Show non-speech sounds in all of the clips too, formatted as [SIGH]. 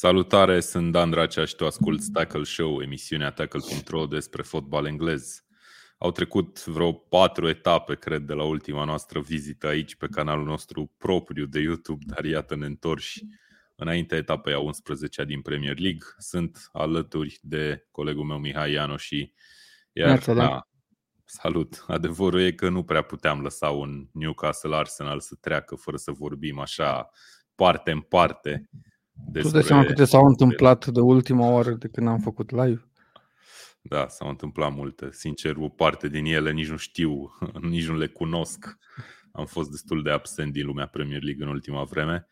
Salutare, sunt Dan Dracea și tu asculti Tackle Show, emisiunea Tackle.ro despre fotbal englez. Au trecut vreo patru etape, cred, de la ultima noastră vizită aici pe canalul nostru propriu de YouTube, dar iată ne întorși înainte etapei a 11 din Premier League. Sunt alături de colegul meu Mihai Ianoș și iar, Neața, da. da, salut. Adevărul e că nu prea puteam lăsa un Newcastle Arsenal să treacă fără să vorbim așa parte în parte Tu îți dai seama câte s-au întâmplat de ultima oară de când am făcut live? Da, s-au întâmplat multe. Sincer, o parte din ele nici nu știu, [LAUGHS] nici nu le cunosc. Am fost destul de absent din lumea Premier League în ultima vreme.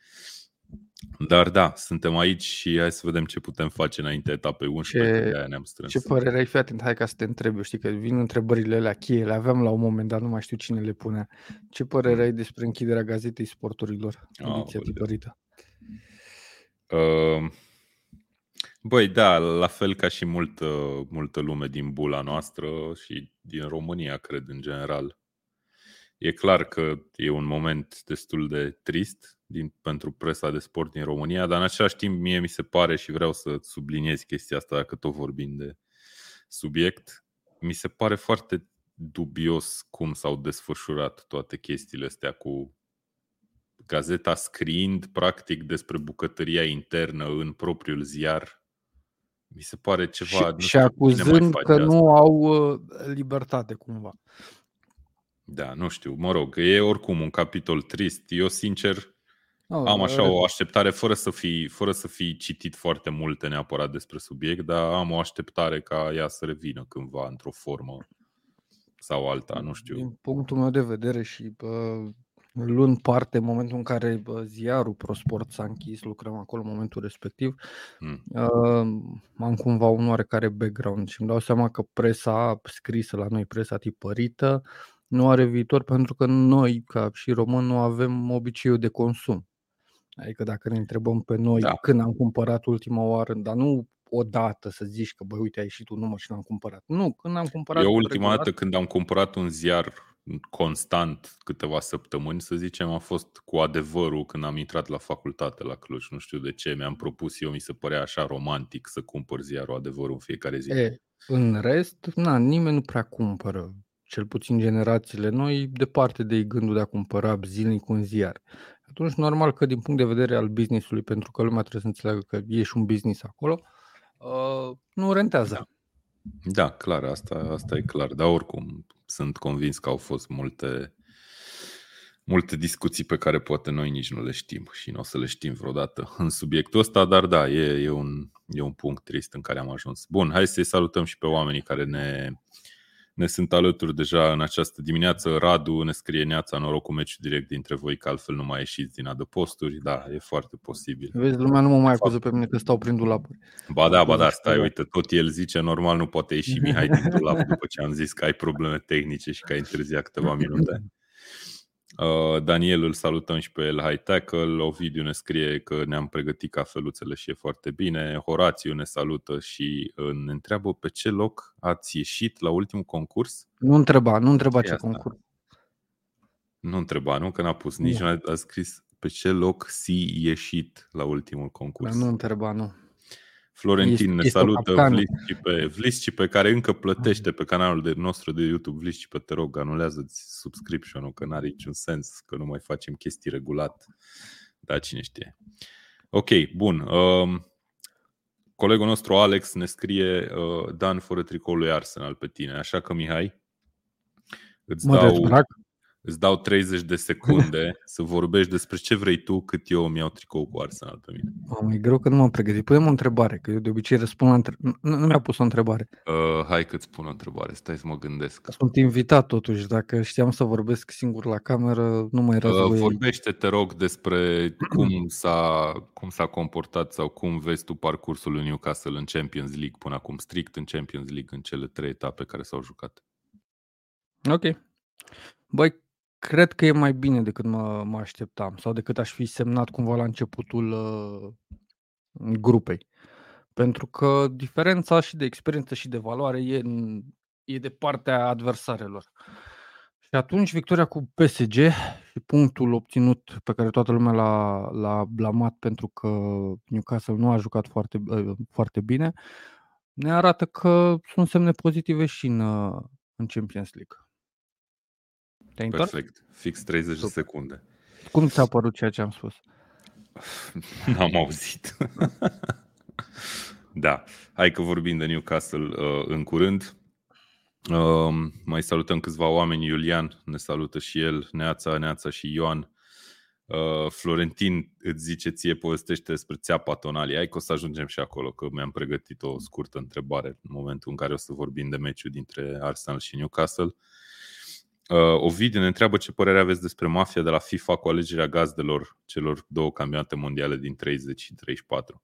Dar da, suntem aici și hai să vedem ce putem face înainte etapei 11, Ce- de aia ne-am strâns. Ce părere ai? Fii atent, hai ca să te întreb. Eu știi că vin întrebările alea cheie, le aveam la un moment, dar nu mai știu cine le punea. Ce părere ai despre închiderea gazetei sporturilor, ediția Aoleu. tipărită? Uh, Băi, da, la fel ca și multă, multă lume din bula noastră și din România, cred, în general. E clar că e un moment destul de trist din, pentru presa de sport din România, dar în același timp mie mi se pare și vreau să subliniez chestia asta dacă tot vorbim de subiect, mi se pare foarte dubios cum s-au desfășurat toate chestiile astea cu gazeta scriind practic despre bucătăria internă în propriul ziar. Mi se pare ceva... Și, nu și știu cine mai acuzând face că asta. nu au uh, libertate cumva. Da, nu știu, mă rog, e oricum un capitol trist. Eu, sincer, No, am așa o așteptare, fără să, fi, fără să fi citit foarte multe neapărat despre subiect, dar am o așteptare ca ea să revină cândva într-o formă sau alta, nu știu. Din punctul meu de vedere și bă, luând parte în momentul în care bă, ziarul ProSport s-a închis, lucrăm acolo în momentul respectiv, Mm. uh, am cumva un oarecare background și îmi dau seama că presa scrisă la noi, presa tipărită, nu are viitor pentru că noi, ca și români, nu avem obiceiul de consum. Adică dacă ne întrebăm pe noi Da. când am cumpărat ultima oară, dar nu odată să zici că băi, uite, a ieșit un număr și l-am cumpărat. Nu, când am cumpărat Eu ultima regulat, dată când am cumpărat un ziar constant câteva săptămâni, să zicem, a fost cu adevărul când am intrat la facultate la Cluj. Nu știu de ce, mi-am propus eu, mi se părea așa romantic să cumpăr ziarul adevărul în fiecare zi. E, în rest, na, nimeni nu prea cumpără, cel puțin generațiile noi, departe de ei gândul de a cumpăra zilnic un ziar. Atunci, normal că din punct de vedere al businessului, pentru că lumea trebuie să înțeleagă că e și un business acolo, uh, nu rentează. Da. Da, clar, asta, asta e clar. Dar oricum, sunt convins că au fost multe, multe discuții pe care poate noi nici nu le știm și nu o să le știm vreodată în subiectul ăsta, dar da, e, e, un, e un punct trist în care am ajuns. Bun, hai să-i salutăm și pe oamenii care ne, ne sunt alături deja în această dimineață. Radu ne scrie neața noroc cu meciul direct dintre voi, că altfel nu mai ieșiți din adăposturi. Da, e foarte posibil. Vezi, lumea nu mă mai acuză pe mine că stau prin dulapuri. Ba da, ba da, Acuză stai, și uite, tot el zice, normal nu poate ieși Mihai din dulap după ce am zis că ai probleme tehnice și că ai întârziat câteva minute. Uh, Daniel îl salutăm și pe el, High Tackle, Ovidiu ne scrie că ne-am pregătit cafeluțele și e foarte bine, Horațiu ne salută și uh, ne întreabă pe ce loc ați ieșit la ultimul concurs? Nu întreba, nu întreba Ce e ce asta? concurs. Nu întreba, nu? Că n-a pus, nici Nu. nu a, a scris pe ce loc si ieșit la ultimul Dar concurs. nu întreba, nu. Florentin Este- ne este salută, capcană. Vliscipe, Vliscipe, care încă plătește pe canalul de nostru de YouTube. Vliscipe, te rog, anulează-ți subscription-ul, că n-are niciun sens, că nu mai facem chestii regulat. Da, cine știe. Ok, bun. Um, colegul nostru Alex ne scrie uh, Dan fără tricoul lui Arsenal pe tine, așa că Mihai, îți Mă dau, dezbrac. Îți dau 30 de secunde [LAUGHS] să vorbești despre ce vrei tu cât eu îmi iau tricou cu Arsenal pe mine. Mamă, e greu că nu m-am pregătit. Punem o întrebare, că eu de obicei răspund la între... Nu, nu mi-a pus o întrebare. Uh, hai că-ți spun o întrebare, stai să mă gândesc. Sunt invitat totuși. Dacă știam să vorbesc singur la cameră, nu mai era Uh, voie. Vorbește, te rog, despre cum [CLEARS THROAT] s-a, cum s-a comportat sau cum vezi tu parcursul lui Newcastle în Champions League până acum, strict în Champions League, în cele trei etape care s-au jucat. Ok. Băi, cred că e mai bine decât mă, mă așteptam sau decât aș fi semnat cumva la începutul uh, grupei. Pentru că diferența și de experiență și de valoare e, în- e de partea adversarelor. Și atunci victoria cu PSG și punctul obținut pe care toată lumea l-a, l-a blamat pentru că Newcastle nu a jucat foarte, uh, foarte bine, ne arată că sunt semne pozitive și în, uh, în Champions League. Te-ai Perfect. Fix 30 de secunde. Cum ți-a părut ceea ce am spus? [LAUGHS] N-am auzit. [LAUGHS] da, hai că vorbim de Newcastle uh, în curând. Uh, mai salutăm câțiva oameni, Iulian ne salută și el, Neața, Neața și Ioan. Uh, Florentin îți zice ție, povestește despre țeapa tonalii. Hai că o să ajungem și acolo, că mi-am pregătit o scurtă întrebare în momentul în care o să vorbim de meciul dintre Arsenal și Newcastle. Uh, Ovid ne întreabă ce părere aveți despre mafia de la FIFA cu alegerea gazdelor celor două campionate mondiale din 30 și 34.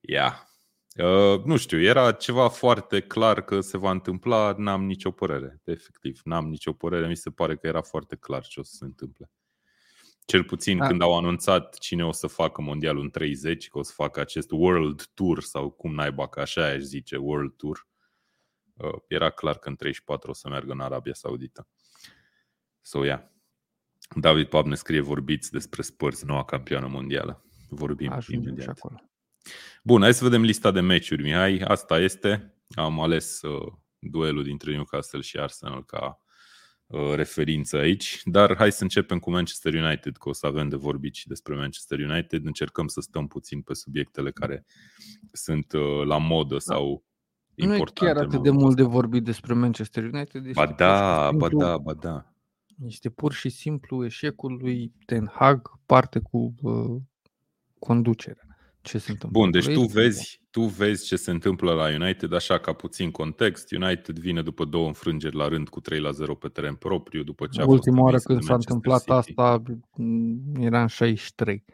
Ia. Yeah. Uh, nu știu, era ceva foarte clar că se va întâmpla, n-am nicio părere, efectiv, n-am nicio părere, mi se pare că era foarte clar ce o să se întâmple. Cel puțin da. când au anunțat cine o să facă mondialul în 30, că o să facă acest World Tour sau cum naiba, că așa aș zice, World Tour. Uh, era clar că în 34 o să meargă în Arabia Saudită. So, yeah. David Pab ne scrie vorbiți despre Spurs, noua campioană mondială. Vorbim Ajungem imediat. Și acolo. Bun, hai să vedem lista de meciuri, Mihai. Asta este. Am ales uh, duelul dintre Newcastle și Arsenal ca uh, referință aici, dar hai să începem cu Manchester United, că o să avem de vorbit și despre Manchester United. Încercăm să stăm puțin pe subiectele care sunt uh, la modă da. Sau nu e chiar atât de mult de vorbit despre Manchester United. Ba da, simplu, ba da, ba da. Este pur și simplu eșecul lui Ten Hag, parte cu uh, conducerea. Ce se întâmplă? Bun, deci tu vezi, tu vezi ce se întâmplă la United, așa ca puțin context. United vine după două înfrângeri la rând cu 3 la 0 pe teren propriu, după ce a Ultima oară când s-a întâmplat City. asta era în 63.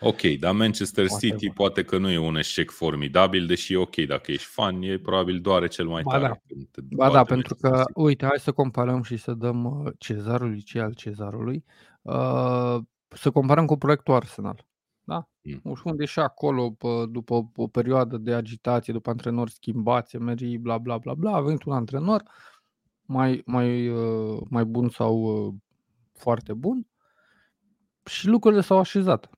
Ok, dar Manchester poate City bun. poate că nu e un eșec formidabil, deși e ok dacă ești fan, e probabil doar cel mai ba tare. Da. Ba da, pentru că, City. uite, hai să comparăm și să dăm uh, cezarului ce al cezarului. Uh, să comparăm cu proiectul Arsenal. Da? Mm. Unde și acolo, după o perioadă de agitație, după antrenori schimbați, emerii, bla bla bla bla, a venit un antrenor mai, mai, uh, mai bun sau uh, foarte bun și lucrurile s-au așezat.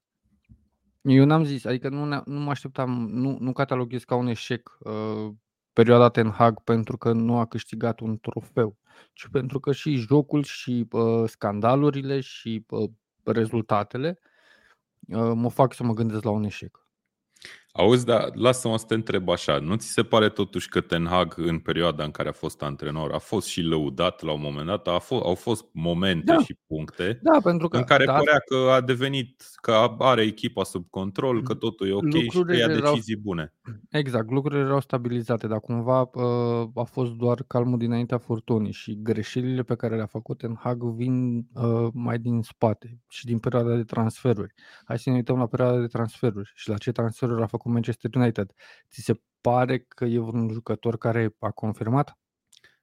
Eu n-am zis, adică nu, nu mă așteptam, nu, nu cataloghez ca un eșec uh, perioada Ten Hag pentru că nu a câștigat un trofeu, ci pentru că și jocul și uh, scandalurile și uh, rezultatele uh, mă fac să mă gândesc la un eșec. Auzi, dar lasă-mă să te întreb așa. Nu ți se pare totuși că Ten Hag, în perioada în care a fost antrenor, a fost și lăudat la un moment dat? A fost, au fost momente da. și puncte da, pentru că, în care da, părea că a devenit, că are echipa sub control, că totul e ok și că ia decizii erau, bune. Exact, lucrurile erau stabilizate, dar cumva uh, a fost doar calmul dinaintea furtunii și greșelile pe care le-a făcut Ten Hag vin uh, mai din spate și din perioada de transferuri. Hai să ne uităm la perioada de transferuri și la ce transferuri a făcut cu Manchester United. Ți se pare că e un jucător care a confirmat?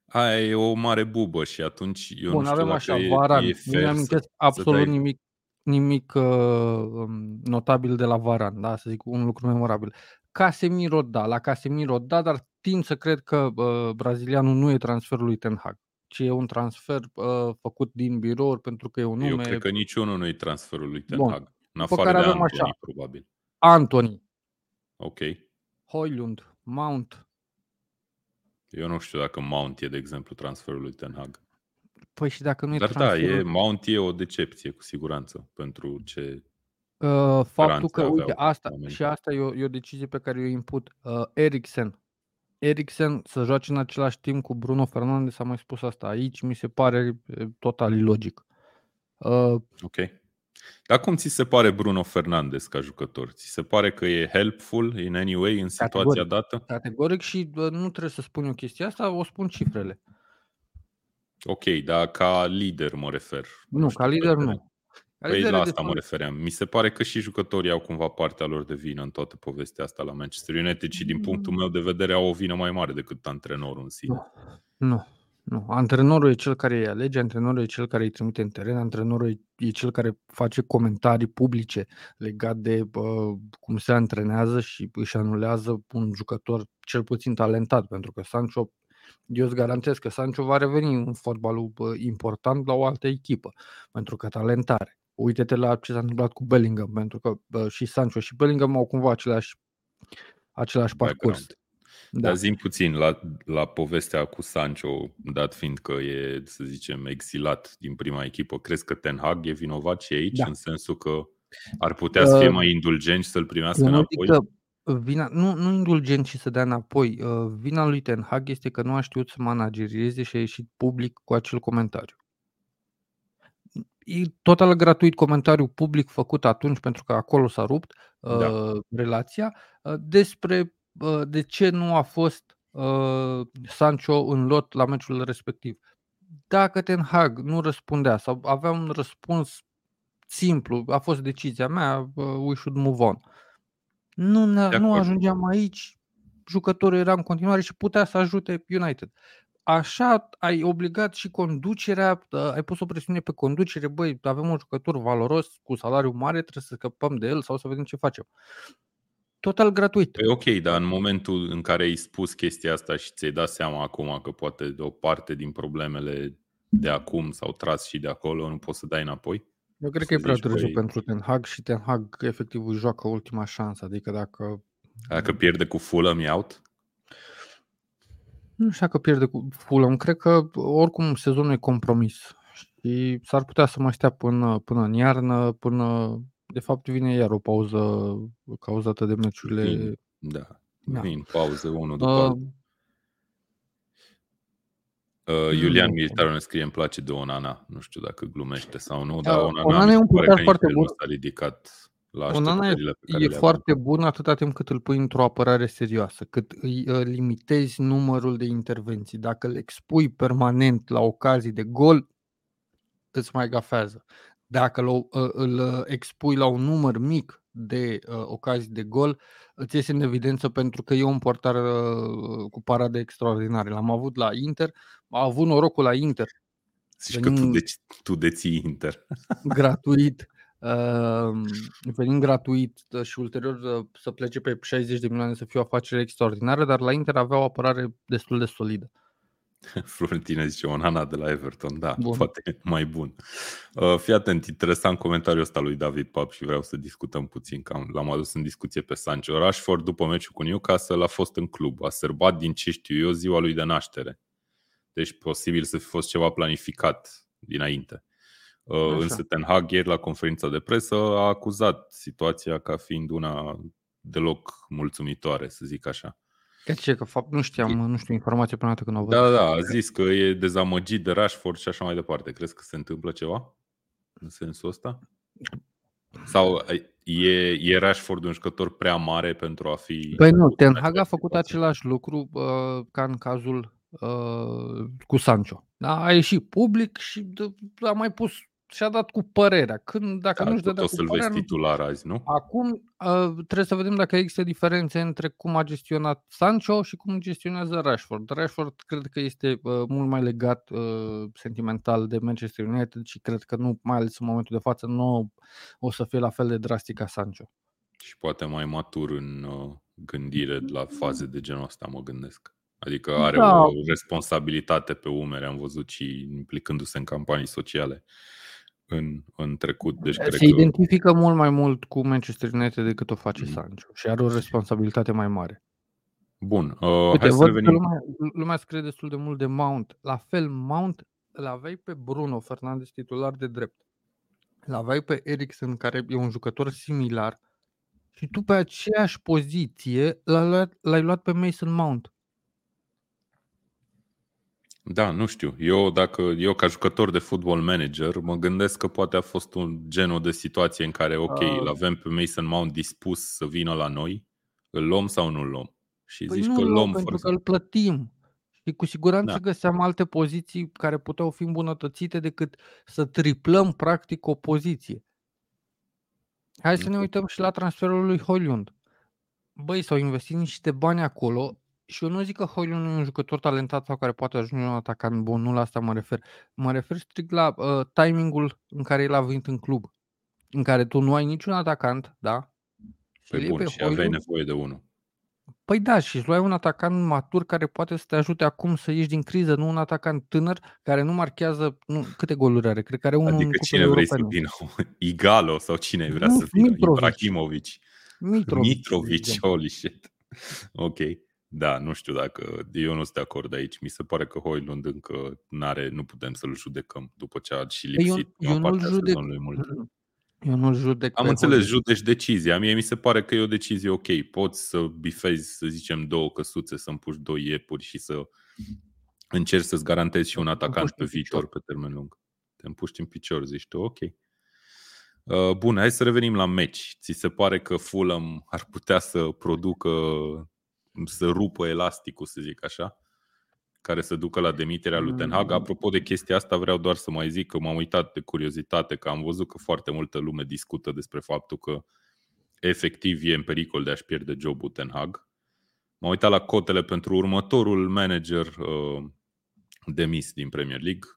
Aia e o mare bubă și atunci eu Bun, nu știu avem așa, e, Varan. e Nu mi amintesc absolut dai... nimic, nimic uh, um, notabil de la Varan, da? să zic un lucru memorabil. Casemiro, da, la Casemiro, da, dar tind să cred că uh, brazilianul nu e transferul lui Ten Hag, ci e un transfer uh, făcut din birouri pentru că e un nume... Eu cred că niciunul nu e transferul lui Ten Bun. Hag, în afară de Antony, așa. probabil. Anthony, Ok. Hoylund, Mount. Eu nu știu dacă Mount e, de exemplu, transferul lui Ten Hag. Păi și dacă nu e Dar transferul... da, e, Mount e o decepție, cu siguranță, pentru ce uh, Faptul că, uite, asta, și asta e o, e o decizie pe care o imput. Uh, Eriksen. Eriksen să joace în același timp cu Bruno Fernandes, am mai spus asta aici, mi se pare total ilogic. Uh, ok. Dar cum ți se pare Bruno Fernandes ca jucător? Ți se pare că e helpful in any way în situația Categoric. dată? Categoric și nu trebuie să spun eu chestia asta, o spun cifrele. Ok, dar ca lider mă refer. Nu, nu ca lider nu. Ca păi la asta mă refeream. Mi se pare că și jucătorii au cumva partea lor de vină în toată povestea asta la Manchester United și din punctul meu de vedere au o vină mai mare decât antrenorul în sine. Nu, nu. Nu, antrenorul e cel care îi alege, antrenorul e cel care îi trimite în teren, antrenorul e cel care face comentarii publice legat de uh, cum se antrenează și își anulează un jucător cel puțin talentat, pentru că Sancho Eu îți garantez că Sancho va reveni în fotbalul important la o altă echipă, pentru că talentare. Uite-te la ce s-a întâmplat cu Bellingham, pentru că bă, și Sancho și Bellingham au cumva același, același parcurs. Da. Dar zim puțin la, la povestea cu Sancho, dat fiind că e, să zicem, exilat din prima echipă. Crezi că Ten Hag e vinovat și aici, da. în sensul că ar putea să fie uh, mai indulgent și să-l primească înapoi? Că vina, nu, nu indulgent și să dea înapoi. Uh, vina lui Ten Hag este că nu a știut să managerieze și a ieșit public cu acel comentariu. E total gratuit comentariu public făcut atunci, pentru că acolo s-a rupt uh, da. relația, uh, despre uh, de ce nu a fost uh, Sancho în lot la meciul respectiv. Dacă Ten Hag nu răspundea sau avea un răspuns simplu, a fost decizia mea, uh, we should move on. Nu, nu ajungeam aici, jucătorul era în continuare și putea să ajute United. Așa ai obligat și conducerea, ă, ai pus o presiune pe conducere, băi, avem un jucător valoros cu salariu mare, trebuie să scăpăm de el sau să vedem ce facem. Total gratuit. Păi ok, dar în momentul în care ai spus chestia asta și ți-ai dat seama acum că poate de o parte din problemele de acum s-au tras și de acolo, nu poți să dai înapoi? Eu cred că e prea târziu pentru Ten Hag și Ten Hag efectiv își joacă ultima șansă. Adică dacă... Dacă pierde cu Fulham, e out? Nu știu dacă pierde cu Fulham. Cred că oricum sezonul e compromis. Și s-ar putea să mai stea până, până în iarnă, până... De fapt vine iar o pauză cauzată de meciurile... Vin, da, da. vin pauză unul după uh, Uh, Iulian Militaru ne scrie, îmi place de Onana. Nu știu dacă glumește sau nu, dar Onana, Onana e un portar foarte bun. S-a ridicat la Onana e, e foarte bun atâta timp cât îl pui într-o apărare serioasă, cât îi uh, limitezi numărul de intervenții. Dacă îl expui permanent la ocazii de gol, îți mai gafează. Dacă îl, uh, îl expui la un număr mic de uh, ocazii de gol, îți iese în evidență pentru că e un portar uh, cu parade extraordinare. L-am avut la Inter, a avut norocul la Inter. Zici că tu, deci, tu deții Inter. [LAUGHS] gratuit. Uh, venind gratuit uh, și ulterior uh, să plece pe 60 de milioane să fie o afacere extraordinară, dar la Inter avea o apărare destul de solidă. [LAUGHS] Florentina zice Onana de la Everton, da, bun. poate mai bun. Uh, fii atent, interesant comentariul ăsta lui David Pap și vreau să discutăm puțin, că l-am adus în discuție pe Sancho. Rashford, după meciul cu Newcastle, a fost în club, a sărbat din ce știu eu ziua lui de naștere. Deci posibil să fi fost ceva planificat dinainte. Uh, Așa. Însă Ten Hag ieri la conferința de presă a acuzat situația ca fiind una deloc mulțumitoare, să zic așa. Ce, că fapt nu știam, nu știu informație până când o văd. Da, da, a zis că e dezamăgit de Rashford și așa mai departe. Crezi că se întâmplă ceva în sensul ăsta? Sau e, e Rashford un jucător prea mare pentru a fi... Păi nu, Ten Hag a făcut același lucru uh, ca în cazul uh, cu Sancho. Da? A ieșit public și a mai pus și-a dat cu părerea. Când, dacă da, nu-și dădea cu să-l părerea, vezi titular azi, nu? Acum uh, trebuie să vedem dacă există diferențe între cum a gestionat Sancho și cum gestionează Rashford. Rashford cred că este uh, mult mai legat uh, sentimental de Manchester United și cred că nu, mai ales în momentul de față, nu o să fie la fel de drastic ca Sancho. Și poate mai matur în uh, gândire la faze de genul ăsta, mă gândesc. Adică are da. o responsabilitate pe umere, am văzut și implicându-se în campanii sociale în, în trecut. Deci Se cred identifică că... mult mai mult cu Manchester United decât o face mm. Sancho și are o responsabilitate mai mare. Bun, uh, Uite, hai să revenim. Lumea, lumea scrie destul de mult de Mount. La fel, Mount îl aveai pe Bruno Fernandes titular de drept. Îl aveai pe Eriksen, care e un jucător similar. Și tu pe aceeași poziție l-ai luat, l-ai luat pe Mason Mount. Da, nu știu. Eu, dacă eu ca jucător de football manager, mă gândesc că poate a fost un genul de situație în care, ok, uh. îl avem pe Mason Mount dispus să vină la noi, îl luăm sau nu îl luăm? Și păi zici nu că îl luăm pentru că îl plătim. Și cu siguranță da. găseam alte poziții care puteau fi îmbunătățite decât să triplăm practic o poziție. Hai să ne uităm și la transferul lui Hollywood. Băi, s-au investit niște bani acolo și eu nu zic că Hoylu nu e un jucător talentat sau care poate ajunge un atacant bun, nu la asta mă refer. Mă refer strict la uh, timingul în care el a venit în club. În care tu nu ai niciun atacant, da? Păi bun, pe și Hoylund, aveai nevoie de unul. Păi da, și îți luai un atacant matur care poate să te ajute acum să ieși din criză, nu un atacant tânăr care nu marchează, nu, câte goluri are? Cred că are unul Adică în cine vrei să vină? [LAUGHS] Igalo sau cine vrea Nu, să vină? Mitrovic. Ibrahimovic. Mitrovic. Mitrovic, de holy shit. Ok. Da, nu știu dacă... Eu nu sunt de acord aici. Mi se pare că Hoylund încă n-are, nu putem să-l judecăm după ce a și Păi eu- lipsit eu prima nu-l parte a judec. sezonului mult. Eu nu judec Am pe înțeles, Holding. judeci decizia. Mie mi se pare că e o decizie ok. Poți să bifezi, să zicem, două căsuțe, să împuși doi iepuri și să încerci să-ți garantezi și un Te atacant împuști pe în viitor, picior. pe termen lung. Te împuști în picior, zici tu, ok. Uh, Bun, hai să revenim la meci. Ți se pare că Fulham ar putea să producă, să rupă elasticul, să zic așa, care să ducă la demiterea lui Ten Hag? Mm. Apropo de chestia asta, vreau doar să mai zic că m-am uitat de curiozitate, că am văzut că foarte multă lume discută despre faptul că efectiv e în pericol de a-și pierde jobul Ten Hag. M-am uitat la cotele pentru următorul manager uh, demis din Premier League,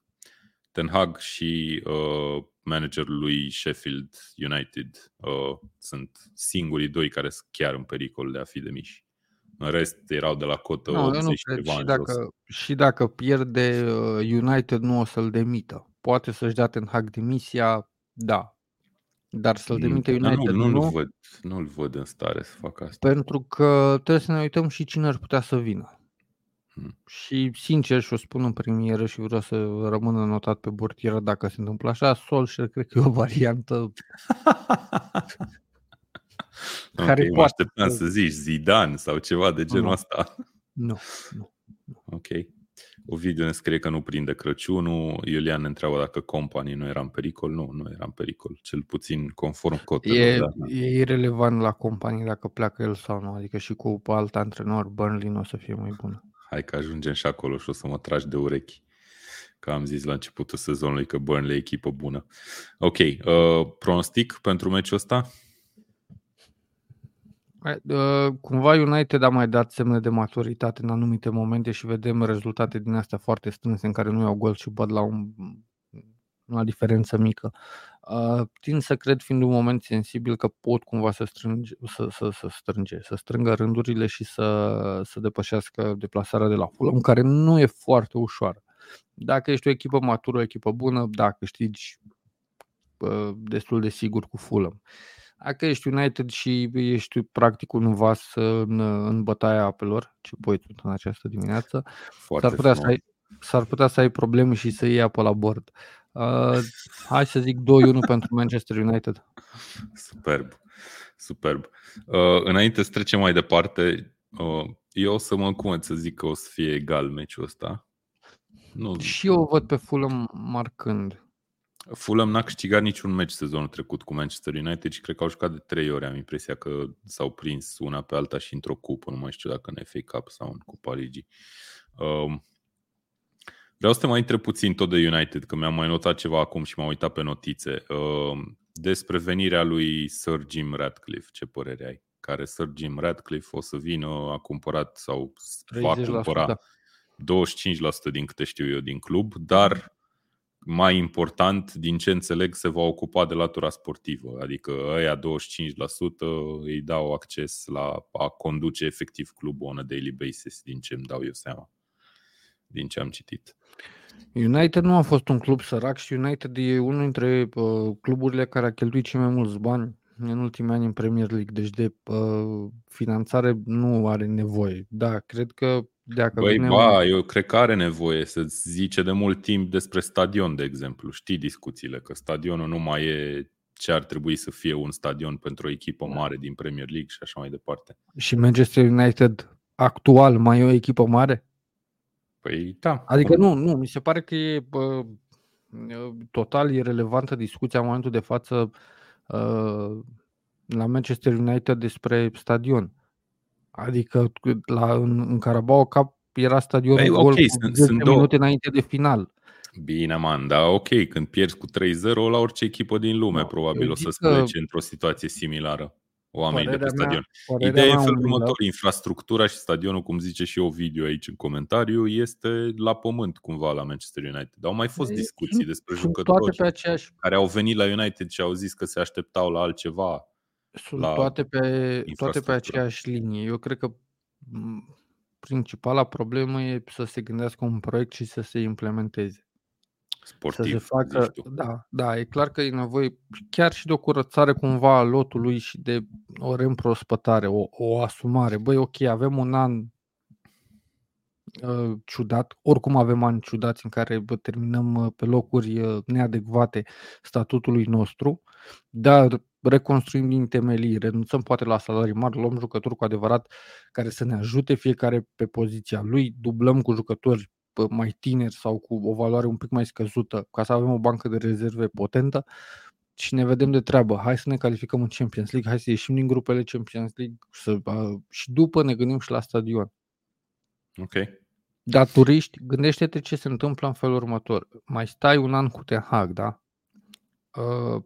Ten Hag și uh, managerul lui Sheffield United uh, sunt singurii doi care sunt chiar în pericol de a fi demiși. În rest erau de la cotă Nu, eu 80 nu și cred. ceva Și în jos. dacă, și dacă pierde uh, United, nu o să-l demită. Poate să-și dea Ten Hag demisia, da. Dar să-l demite Dar United nu, nu, nu-l văd, nu-l văd în stare să facă asta. pentru că trebuie să ne uităm și cine ar putea să vină. Hmm. Și sincer, și o spun în premieră și vreau să rămână notat pe burtieră dacă se întâmplă așa, Solskjaer cred că e o variantă [LAUGHS] care ok, mă poate așteptam să- să zici Zidane sau ceva de genul Nu. ăsta. Nu, nu. Ok. Ovidiu ne scrie că nu prinde Crăciunul. Iulian ne întreabă dacă companii nu era în pericol. Nu, nu era în pericol. Cel puțin conform cotelor. E, da. e irrelevant la companie dacă pleacă el sau nu. Adică și cu alt antrenor, Burnley nu o să fie mai bună. Hai că ajungem și acolo și o să mă tragi de urechi. Că am zis la începutul sezonului că Burnley e echipă bună. Ok. Uh, pronostic pentru meciul ăsta? Uh, Cumva United a mai dat semne de maturitate în anumite momente și vedem rezultate din astea foarte strânse în care nu iau gol și bat la un, la diferență mică. Uh, tind să cred, fiind un moment sensibil, că pot cumva să, strânge, să, să, să strânge, să strângă rândurile și să, să depășească deplasarea de la Fulham, care nu e foarte ușoară. Dacă ești o echipă matură, o echipă bună, da, câștigi uh, destul de sigur cu Fulham. Dacă ești United și ești practic un vas în, în bătaia apelor, ce voi în această dimineață, Foarte s-ar putea, să frumos. ai, s-ar putea să ai probleme și să iei apă la bord. Uh, hai să zic 2-1 pentru Manchester United. Superb. Superb. Uh, înainte să trecem mai departe, uh, eu o să mă cum să zic că o să fie egal meciul ăsta. Nu, Și eu o văd pe Fulham marcând. Fulham n-a câștigat niciun meci sezonul trecut cu Manchester United și cred că au jucat de trei ori. Am impresia că s-au prins una pe alta și într-o cupă, nu mai știu dacă în FA Cup sau în Cupa Ligii. Um, vreau să te mai întreb puțin tot de United, că mi-am mai notat ceva acum și m-am uitat pe notițe. Um, despre venirea lui Sir Jim Radcliffe, ce părere ai? Care Sir Jim Radcliffe o să vină, a cumpărat sau va 30%, cumpăra da. 25% din câte știu eu din club, dar mai important, din ce înțeleg, se va ocupa de latura sportivă. Adică ăia 25% îi dau acces la a conduce efectiv clubul on a daily basis, din ce îmi dau eu seama, din ce am citit. United nu a fost un club sărac și United e unul dintre uh, cluburile care a cheltuit cei mai mulți bani în ultimii ani în Premier League, deci de uh, finanțare nu are nevoie. Da, cred că dacă Băi, vine ba, eu cred că are nevoie să zice de mult timp despre stadion, de exemplu. Știi discuțiile, că stadionul nu mai e ce ar trebui să fie un stadion pentru o echipă mare din Premier League și așa mai departe. și Manchester United actual mai e o echipă mare? Păi da. Adică nu, nu, mi se pare că e bă, total irelevantă discuția în momentul de față uh, la Manchester United despre stadion. Adică la, în, în Carabao Cup era stadionul Păi, gol ok, cu sunt- 10 sunt două. minute înainte de final. Bine, man, dar ok, când pierzi cu 3-0, la orice echipă din lume Nu, probabil eu o să zic că- plece într-o situație similară oamenii de pe Părerea mea- stadion. Părerea Ideea e în mea, felul umilă, următor, infrastructura și stadionul, cum zice și eu video aici în comentariu, este la pământ cumva la Manchester United. Au mai fost Ei, discuții sunt- despre sunt toate jucători pe aceeași care au venit la United și au zis că se așteptau la altceva. Sunt la toate pe, toate pe infrastructură. aceeași linie. Eu cred că principala problemă e să se gândească un proiect și să se implementeze. Sportiv, să se facă, zici tu. da, da, e clar că e nevoie chiar și de o curățare cumva a lotului și de o reîmprospătare, o, o asumare. Băi, ok, avem un an uh, ciudat, oricum avem ani ciudați în care bă, terminăm uh, pe locuri uh, neadecvate statutului nostru, dar reconstruim din temelii, renunțăm poate la salarii mari, luăm jucători cu adevărat care să ne ajute fiecare pe poziția lui, dublăm cu jucători mai tineri sau cu o valoare un pic mai scăzută ca să avem o bancă de rezerve potentă și ne vedem de treabă. Hai să ne calificăm în Champions League, hai să ieșim din grupele Champions League să, uh, și după ne gândim și la stadion. Ok. Dar turiști, gândește-te ce se întâmplă în felul următor. Mai stai un an cu Ten Hag, da? Uh,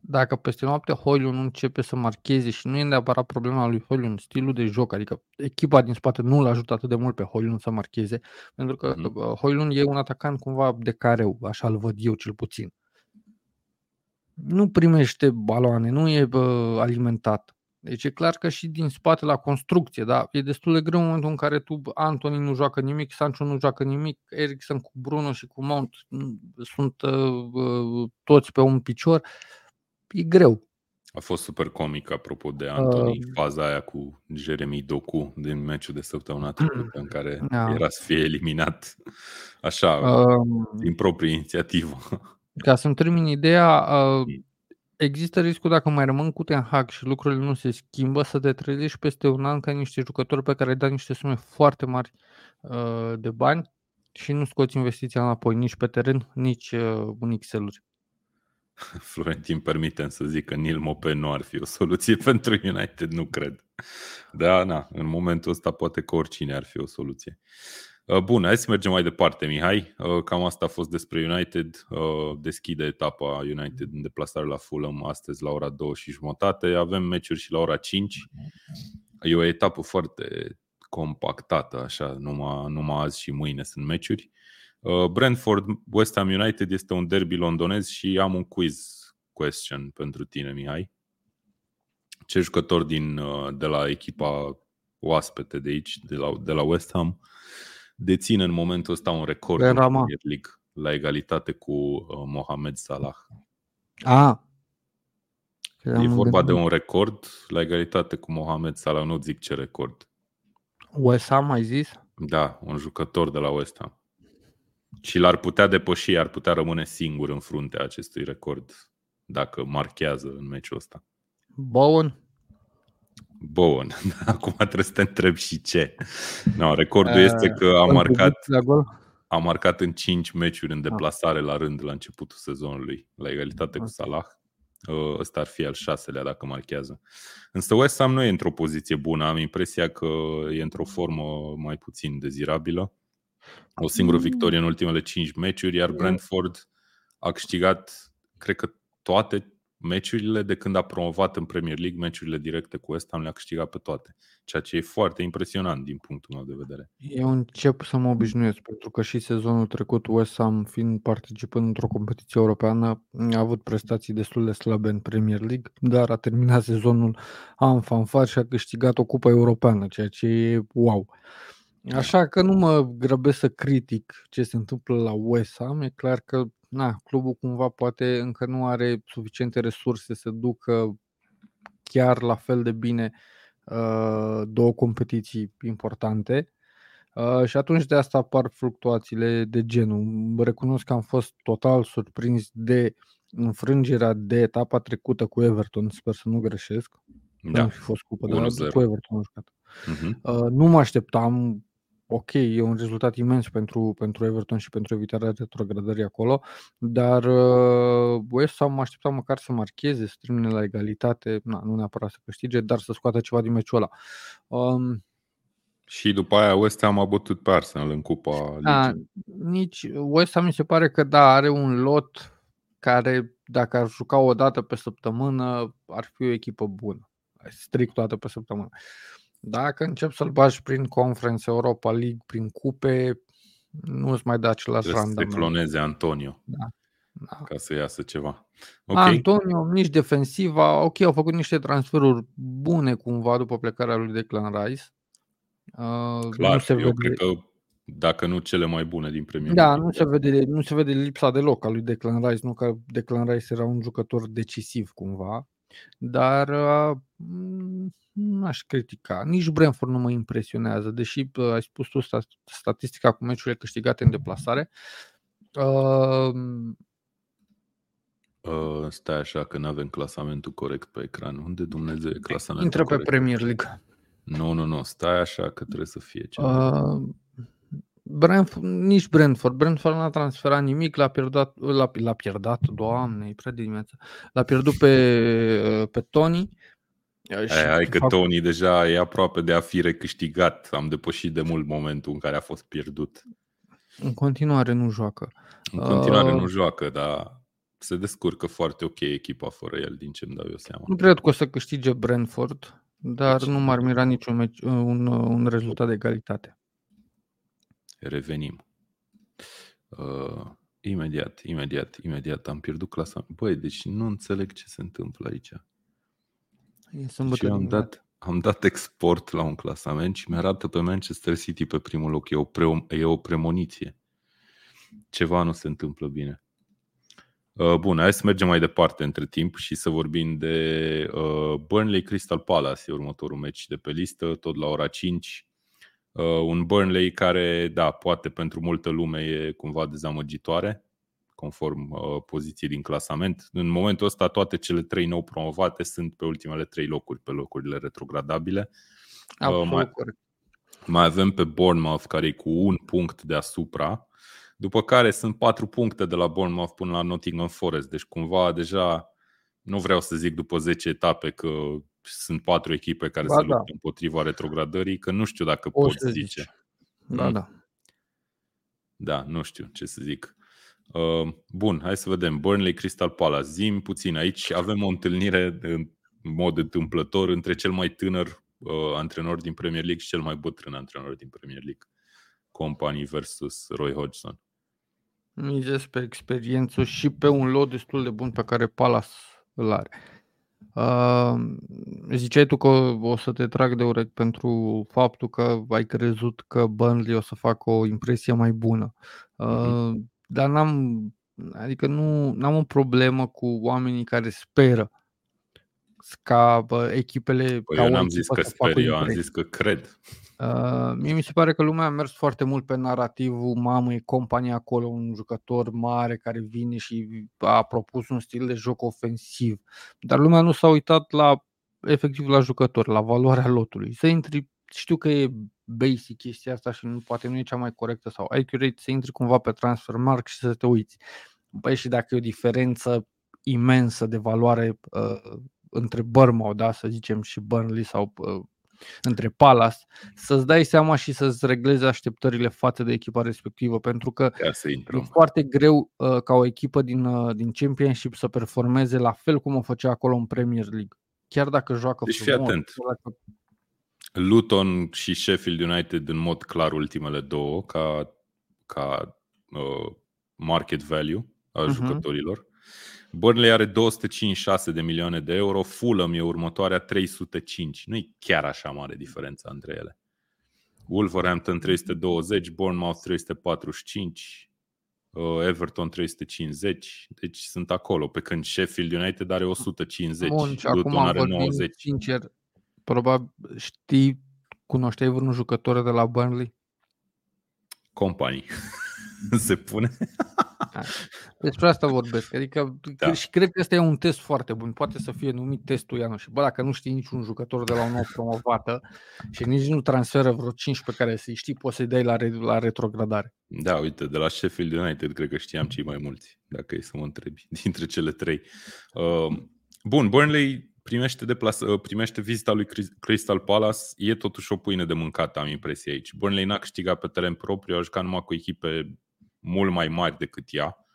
dacă peste noapte Hoylund nu începe să marcheze și nu e neapărat problema lui Hoylund, stilul de joc, adică echipa din spate nu l ajută atât de mult pe Hoylund să marcheze, pentru că mm-hmm. Hoylund e un atacant cumva de careu, așa îl văd eu cel puțin. Nu primește baloane, nu e bă, alimentat. Deci e clar că și din spate la construcție, da? E destul de greu în momentul în care tu, Antoni nu joacă nimic, Sancho nu joacă nimic, Eriksen cu Bruno și cu Mount sunt uh, uh, toți pe un picior. Uh, e greu. A fost super comic, apropo de Anthony, uh, faza aia cu Jeremy Doku din meciul de săptămâna trecută, în care da. era să fie eliminat așa, uh, din proprie inițiativă. Ca să-mi termin ideea, uh, există riscul dacă mai rămân cu Ten Hag și lucrurile nu se schimbă, să te trezești peste un an ca niște jucători pe care ai dat niște sume foarte mari uh, de bani și nu scoți investiția înapoi nici pe teren, nici uh, în Excel-uri. [LAUGHS] Florentin permite să zic că Nil Mope nu ar fi o soluție [LAUGHS] pentru United, nu cred. Da, na, în momentul ăsta poate că oricine ar fi o soluție. Uh, bun, hai să mergem mai departe, Mihai. Uh, cam asta a fost despre United. Uh, deschide etapa United în deplasare la Fulham astăzi la ora 2 și jumătate. Avem meciuri și la ora 5. E o etapă foarte compactată, așa, numai, numai azi și mâine sunt meciuri. Uh, Brentford West Ham United este un derby londonez și am un quiz question pentru tine, Mihai. Ce jucător din, uh, de la echipa oaspete de aici, de la, de la West Ham, deține în momentul ăsta un record în Premier League la egalitate cu uh, Mohamed Salah. A. E vorba de un record la egalitate cu Mohamed Salah, nu zic ce record. West Ham ai zis? Da, un jucător de la West Ham. Și l-ar putea depăși, ar putea rămâne singur în fruntea acestui record dacă marchează în meciul ăsta. Bowen? Bowen. [LAUGHS] Acum trebuie să te întreb și ce. No, recordul uh, este că a marcat, a marcat în 5 meciuri în ah. deplasare la rând la începutul sezonului, la egalitate cu Salah. Uh, ăsta ar fi al șaselea dacă marchează. Însă West Ham nu e într-o poziție bună. Am impresia că e într-o formă mai puțin dezirabilă. O singură mm. victorie în ultimele 5 meciuri, iar Brentford a câștigat, cred că toate meciurile de când a promovat în Premier League, meciurile directe cu West Ham le-a câștigat pe toate, ceea ce e foarte impresionant din punctul meu de vedere. Eu încep să mă obișnuiesc, pentru că și sezonul trecut West Ham, fiind participând într-o competiție europeană, a avut prestații destul de slabe în Premier League, dar a terminat sezonul în fanfar și a câștigat o cupă europeană, ceea ce e wow. Așa că nu mă grăbesc să critic ce se întâmplă la West Ham. E clar că na, clubul cumva poate încă nu are suficiente resurse să ducă chiar la fel de bine uh, două competiții importante. Uh, și atunci de asta apar fluctuațiile de genul. Recunosc că am fost total surprins de înfrângerea de etapa trecută cu Everton, sper să nu greșesc. Da. Nu fi fost cupă, dar cu Everton am jucat. Uh-huh. Uh, nu mă așteptam ok, e un rezultat imens pentru, pentru Everton și pentru evitarea retrogradării acolo, dar uh, West Ham mă așteptam măcar să marcheze, să termine la egalitate, na, nu neapărat să câștige, dar să scoată ceva din meciul ăla. Um, și după aia West Ham a bătut pe Arsenal în Cupa da, Nici West Ham mi se pare că da, are un lot care dacă ar juca o dată pe săptămână ar fi o echipă bună. Strict o dată pe săptămână. Uh, dacă încep să-l bagi prin Conference Europa League, prin cupe, nu îți mai da același Trebuie randament. Să cloneze Antonio. Da. Da. Ca să iasă ceva. Okay. Antonio, nici defensiva, ok, au făcut niște transferuri bune cumva după plecarea lui Declan Rice. Uh, Clar, nu se eu vede... cred că dacă nu cele mai bune din Premier Da, nu se, vede, nu se vede lipsa deloc a lui Declan Rice, nu că Declan Rice era un jucător decisiv cumva, dar uh, nu aș critica. Nici Brentford nu mă impresionează, deși uh, ai spus tu statistica cu meciurile câștigate în deplasare. Uh, Uh, stai așa că nu avem clasamentul corect pe ecran. Unde Dumnezeu e clasamentul Intră corect? pe Premier League. Nu, nu, nu. Stai așa că trebuie să fie ceva. Uh, Brentford, nici Brentford. Brentford n-a transferat nimic, l-a pierdut, l-a, l-a pierdut, doamne, e prea de dimineață. L-a pierdut pe, pe Tony. Hai, hai că fapt... Tony deja e aproape de a fi recâștigat. Am depășit de mult momentul în care a fost pierdut. În continuare nu joacă. În continuare uh, nu joacă, dar se descurcă foarte ok echipa fără el, din ce îmi dau eu seama. Nu cred că o să câștige Brentford, dar deci, nu m-ar mira niciun meci, un, un rezultat de egalitate. Revenim. Uh, imediat, imediat, imediat am pierdut clasa. Băi, deci nu înțeleg ce se întâmplă aici. Deci am dat, am dat export la un clasament și mi-arată pe Manchester City pe primul loc. E o, pre, e o premoniție. Ceva nu se întâmplă bine. Uh, bun, hai să mergem mai departe între timp și să vorbim de uh, Burnley Crystal Palace, e următorul meci de pe listă, tot la ora 5. Uh, un Burnley care, da, poate pentru multă lume e cumva dezamăgitoare, conform uh, poziției din clasament. În momentul ăsta toate cele trei nou promovate sunt pe ultimele trei locuri, pe locurile retrogradabile. uh, mai, mai avem pe Bournemouth care e cu un punct deasupra, după care sunt patru puncte de la Bournemouth până la Nottingham Forest. Deci cumva deja nu vreau să zic după 10 etape că sunt patru echipe care ba, se luptă da. împotriva retrogradării, că nu știu dacă o pot zice. Zici. Da, mm. da. Da, nu știu ce să zic. Uh, bun, hai să vedem. Burnley Crystal Palace. Zim puțin. Aici avem o întâlnire în mod întâmplător între cel mai tânăr uh, antrenor din Premier League și cel mai bătrân antrenor din Premier League. Company versus Roy Hodgson. Mizez pe experiență și pe un lot destul de bun pe care Palace îl are. Uh, ziceai tu că o să te trag de urechi pentru faptul că ai crezut că Burnley o să facă o impresie mai bună. Uh, uh-huh. Dar n-am, adică nu n-am o problemă cu oamenii care speră ca bă, echipele. Păi ca eu n-am zis că sper, eu am zis că cred. Uh, mie mi se pare că lumea a mers foarte mult pe narativul mamă, e compania acolo, un jucător mare care vine și a propus un stil de joc ofensiv. Dar lumea nu s-a uitat la efectiv la jucător, la valoarea lotului. Să intri, știu că e basic chestia asta și nu, poate nu e cea mai corectă sau accurate, să intri cumva pe transfer mark și să te uiți. Păi și dacă e o diferență imensă de valoare uh, între Bournemouth, da, să zicem, și Burnley sau uh, între Palace, să-ți dai seama și să-ți reglezi așteptările față de echipa respectivă, pentru că e foarte greu uh, ca o echipă din, uh, din Championship să performeze la fel cum o făcea acolo în Premier League. Chiar dacă joacă deci frumos. Fii atent. Dacă... Luton și Sheffield United în mod clar ultimele două ca, ca uh, market value a uh-huh. jucătorilor. Burnley are 256 de milioane de euro, Fulham e următoarea 305. Nu e chiar așa mare diferența între ele. Wolverhampton 320, Bournemouth 345, uh, Everton 350, deci sunt acolo, pe când Sheffield United are 150, Bun, și Luton acum are 90. Sincer, probabil știi, cunoșteai vreun jucător de la Burnley? Companii. [LAUGHS] Se pune? Despre asta vorbesc. Adică da. și cred că ăsta e un test foarte bun. Poate să fie numit testul Ianu. Și bă, dacă nu știi niciun jucător de la un nou promovată și nici nu transferă vreo 5 pe care să-i știi, poți să-i dai la, re- la retrogradare. Da, uite, de la Sheffield United cred că știam cei mai mulți, dacă e să mă întrebi, [LAUGHS] dintre cele trei. Uh, bun, Burnley primește, deplas- uh, primește vizita lui Crystal Palace, e totuși o pâine de mâncată, am impresia aici. Burnley n-a câștigat pe teren propriu, a jucat numai cu echipe mult mai mari decât ea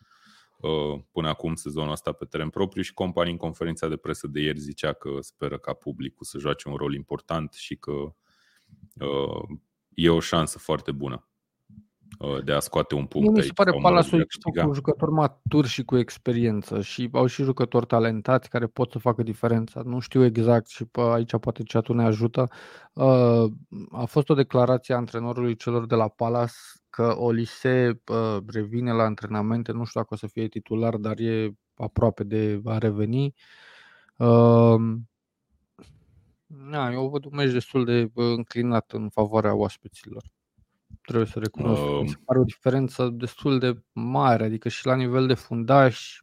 uh, până acum sezonul ăsta pe teren propriu și companii în conferința de presă de ieri zicea că speră ca publicul să joace un rol important și că uh, e o șansă foarte bună. Uh, de a scoate un punct Mie mi aici. se pare sau, mă rog, Palace de o a echipă câștiga. cu jucători maturi și cu experiență și au și jucători talentați care pot să facă diferența. Nu știu exact și pe aici poate tu ne ajută. Uh, A fost o declarație a antrenorului celor de la Palace că Olise uh, revine la antrenamente, nu știu dacă o să fie titular, dar e aproape de a reveni. Uh, Na, eu văd un meci destul de uh, înclinat în favoarea oaspeților. Trebuie să recunosc. Uh, Mi se Um, pare o diferență destul de mare, adică și la nivel de fundaș,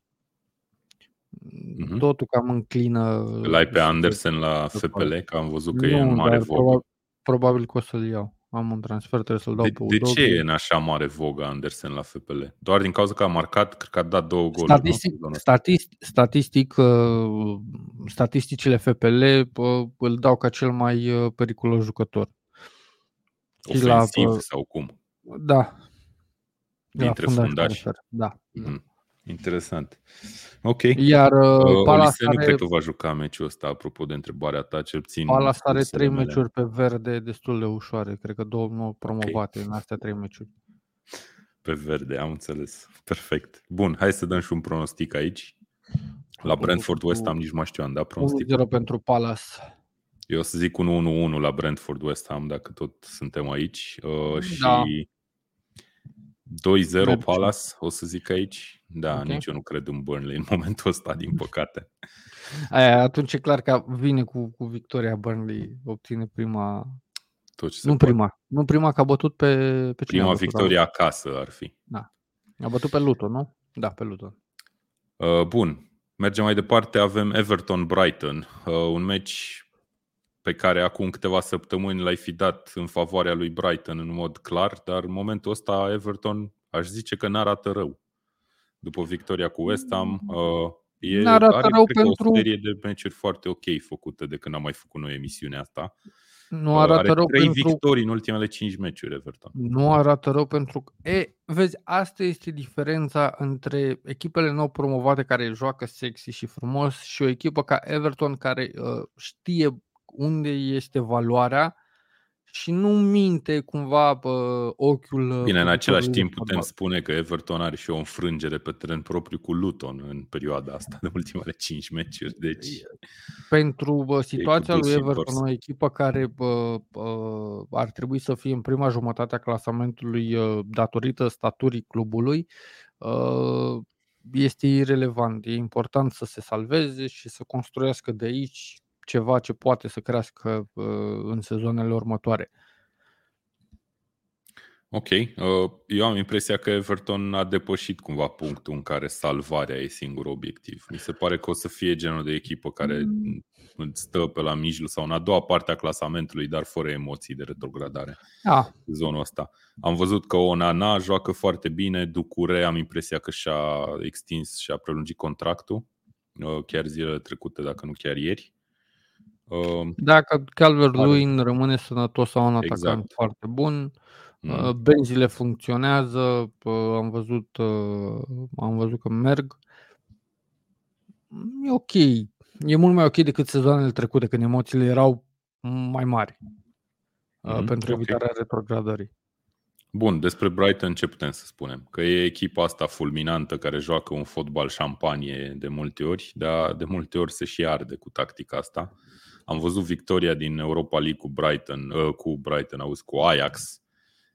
Mhm. totul cam înclină. Îl ai pe spre- Andersen la spre FPL, Palace. că am văzut că e în Nu, mare dar vogă. probabil, probabil că o să-l iau. Am un transfer, trebuie să-l dau De, pe de ce Udogie. e în așa mare vogă Andersen la FPL? Doar din cauza că a marcat, cred că a dat două goluri. nu? Statistic, Sezonul ăsta. statistic, statistic uh, statisticile FPL uh, îl dau ca cel mai uh, periculos jucător. Și la, Ofensiv uh, sau cum? Da. La Dintre fundaș mă fundași. refer, Da. da. Mhm. Interesant. Ok. Iar uh, Uh, Palace Olise nu are, cred că va juca meciul ăsta, apropo de întrebarea ta, cel puțin Palace are sursele trei mele. meciuri pe verde destul de ușoare. Cred că două nou promovate în astea trei meciuri. Pe verde, am înțeles. Perfect. Bun, hai să dăm și un pronostic aici. La Brentford West Ham nici nu mai știu, am dat pronostic. 1-0 pentru Palace. Eu o să zic un 1-1 la Brentford West Ham, dacă tot suntem aici. Uh, și Da. 2-0 Merge. Palace, o să zic aici. Da, Ok. nici eu nu cred în Burnley în [LAUGHS] momentul ăsta, din păcate. Aia, atunci e clar că vine cu, cu victoria Burnley, obține prima, Tot ce se nu poate. prima, nu prima că a bătut pe, pe cine Prima a bătut? victorie acasă ar fi. A bătut pe Luton, nu? Da, pe Luton. Uh, bun, mergem mai departe. Avem Everton-Brighton, uh, un meci pe care acum câteva săptămâni l-ai fi dat în favoarea lui Brighton în mod clar, dar în momentul ăsta Everton aș zice că n-arată rău. După victoria cu West Ham, uh, e, N-arată are rău cred că, pentru- o serie de meciuri foarte ok făcute de când am mai făcut noi emisiunea asta. Nu Uh, arată are rău trei pentru victorii în ultimele cinci meciuri Everton. Nu arată rău pentru că, e, vezi, asta este diferența între echipele nou promovate care joacă sexy și frumos și o echipă ca Everton care uh, știe unde este valoarea și nu minte cumva uh, ochiul uh, Bine, în același producătorului de timp putem fotbal. spune că Everton are și o înfrângere pe teren propriu cu Luton în perioada asta de ultimele cinci meciuri. Deci, Pentru uh, situația dus lui și Everton, întors. o echipă care uh, uh, ar trebui să fie în prima jumătate a clasamentului uh, datorită staturii clubului, uh, este irelevant. E important să se salveze și să construiască de aici ceva ce poate să crească uh, în sezoanele următoare. ok. uh, Eu am impresia că Everton a depășit cumva punctul în care salvarea e singurul obiectiv. Mi se pare că o să fie genul de echipă care Mm. îți stă pe la mijloc sau în a doua parte a clasamentului, dar fără emoții de retrogradare. Ah, sezonul ăsta. Am văzut că Onana joacă foarte bine, Ducure am impresia că și-a extins și-a prelungit contractul, uh, chiar zilele trecute, dacă nu chiar ieri. Uh, dacă Calvert-Lewin rămâne sănătos sau un atacant Exact. foarte bun, Uh, mm, Benzile funcționează, uh, am văzut, uh, am văzut că merg. E ok. E mult mai ok decât sezoanele trecute, când emoțiile erau mai mari uh, Mhm, pentru ok. evitarea retrogradării. Bun, despre Brighton ce putem să spunem? Că e echipa asta fulminantă care joacă un fotbal șampanie de multe ori, dar de multe ori se și arde cu tactica asta. Am văzut victoria din Europa League cu Brighton, uh, cu Brighton, auzi, cu Ajax,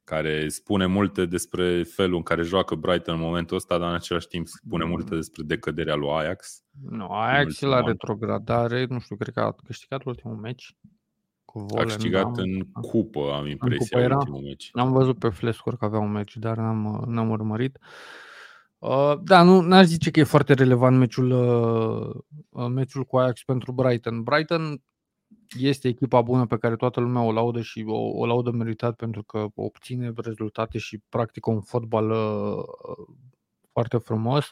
care spune multe despre felul în care joacă Brighton în momentul ăsta, dar în același timp spune multe despre decăderea lui Ajax. Nu, Ajax e la ultimul an. retrogradare, nu știu, cred că a câștigat ultimul meci cu A Volendam. câștigat în cupă, am impresia, cupă era? ultimul meci. Am văzut pe Flescor că avea un meci, dar n-am, n-am urmărit. Uh, da, nu n-aș zice că e foarte relevant meciul, uh, uh, meciul cu Ajax pentru Brighton. Brighton este echipa bună pe care toată lumea o laudă și o, o laudă meritat pentru că obține rezultate și practică un fotbal uh, foarte frumos.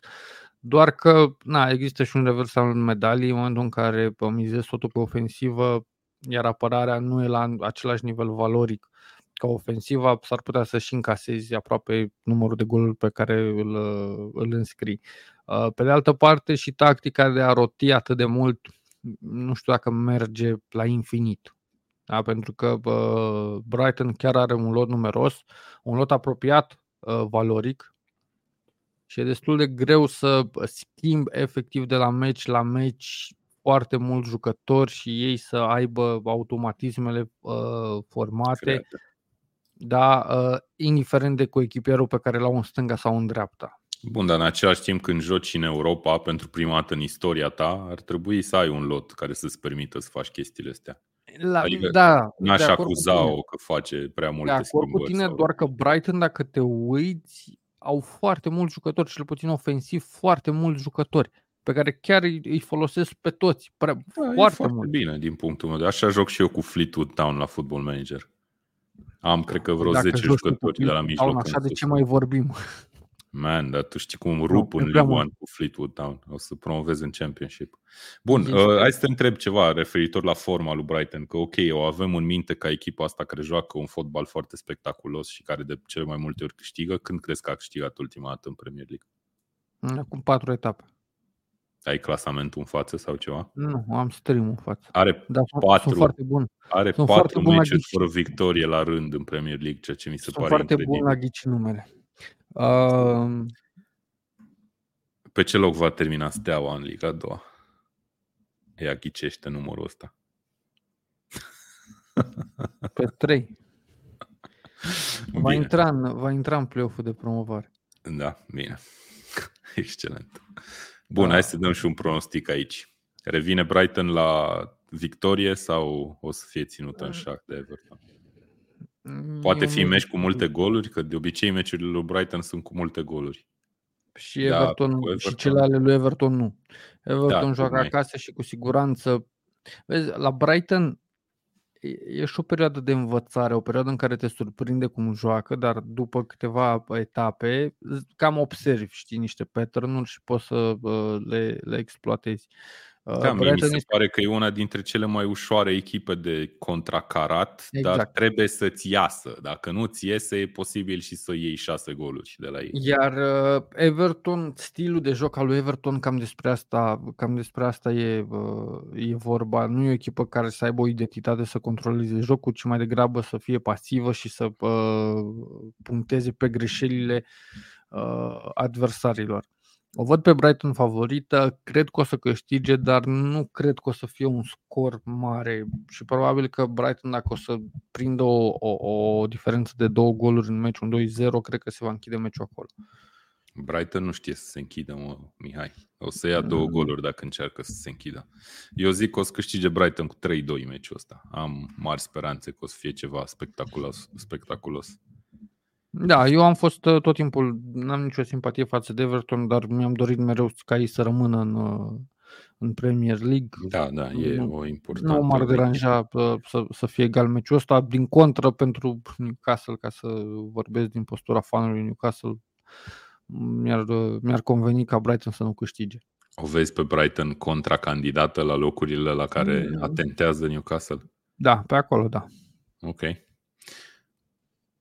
Doar că na, există și un revers al medalii în momentul în care uh, mizezi totul pe ofensivă, iar apărarea nu e la același nivel valoric ca ofensiva, s-ar putea să-și încasezi aproape numărul de goluri pe care îl, îl înscrii. Uh, Pe de altă parte și tactica de a roti atât de mult, nu știu dacă merge la infinit. Da? Pentru că uh, Brighton chiar are un lot numeros, un lot apropiat uh, valoric și e destul de greu să schimb efectiv de la meci la meci foarte mulți jucători și ei să aibă automatismele uh, formate, Create. da, uh, indiferent de coechipierul pe care l-au în stânga sau în dreapta. Bun, dar în același timp când joci în Europa pentru prima dată în istoria ta, ar trebui să ai un lot care să-ți permită să faci chestiile astea. La, adică da, n-aș acuza-o că face prea multe de acord cu tine, sau... doar că Brighton, dacă te uiți, au foarte mulți jucători, cel puțin ofensiv, foarte mulți jucători pe care chiar îi folosesc pe toți. Prea, da, foarte, foarte mult. bine din punctul meu de Așa joc și eu cu Fleetwood Town la Football Manager. Am, cred că vreo Dacă 10 jucători de la mijloc. Town, așa de ce mai vorbim? Man, dar tu știi cum rup no, în League One cu Fleetwood Town. O să promovez în Championship. Bun, uh, hai să te întreb ceva referitor la forma lui Brighton. Că ok, o avem în minte ca echipa asta care joacă un fotbal foarte spectaculos și care de cele mai multe ori câștigă. Când crezi că a câștigat ultima dată în Premier League? Acum patru etape. Ai clasamentul în față sau ceva? Nu, am stream în față. Are Dar patru, sunt foarte bun. Are sunt patru meciuri fără victorie la rând în Premier League, ceea ce mi se sunt pare foarte incredibil. bun la ghici numele. Uh... Pe ce loc va termina Steaua în Liga 2? Ea ghicește numărul ăsta. Pe 3. Va intra, în, va intra în play-off de promovare. Da, bine. [LAUGHS] Excelent. Bun, da. hai să dăm și un pronostic aici. Revine Brighton la victorie sau o să fie ținută în șac de Everton? Poate fi meci cu multe goluri, că de obicei meciurile lui Brighton sunt cu multe goluri. Și da, Everton, Everton. și cele ale lui Everton nu. Everton da, joacă acasă și cu siguranță. Vezi, la Brighton e și o perioadă de învățare, o perioadă în care te surprinde cum joacă, dar după câteva etape cam observi, știi, niște pattern și poți să le, le exploatezi. Da, mie mi se pare că e una dintre cele mai ușoare echipe de contracarat, exact. dar trebuie să-ți iasă. Dacă nu ți iese, e posibil și să iei șase goluri de la ei. Iar uh, Everton, stilul de joc al lui Everton, cam despre asta, cam despre asta e, uh, e vorba. Nu e o echipă care să aibă o identitate să controleze jocul, ci mai degrabă să fie pasivă și să uh, puncteze pe greșelile uh, adversarilor. O văd pe Brighton favorită, cred că o să câștige, dar nu cred că o să fie un scor mare și probabil că Brighton dacă o să prindă o, o, o diferență de două goluri în meciul 2-0, cred că se va închide meciul acolo. Brighton nu știe să se închidă, mă, Mihai. O să ia două mm. goluri dacă încearcă să se închidă. Eu zic că o să câștige Brighton cu 3-2 meciul ăsta. Am mari speranțe că o să fie ceva spectaculos. spectaculos. Da, eu am fost uh, tot timpul, n-am nicio simpatie față de Everton, dar mi-am dorit mereu ca ei să rămână în, uh, în Premier League. Da, da, e nu, o importantă. Nu m-ar deranja uh, să, să fie egal meciul ăsta. Din contră, pentru Newcastle, ca să vorbesc din postura fanului Newcastle, mi-ar, mi-ar conveni ca Brighton să nu câștige. O vezi pe Brighton contracandidată la locurile la care mm. atentează Newcastle? Da, pe acolo, da. Ok.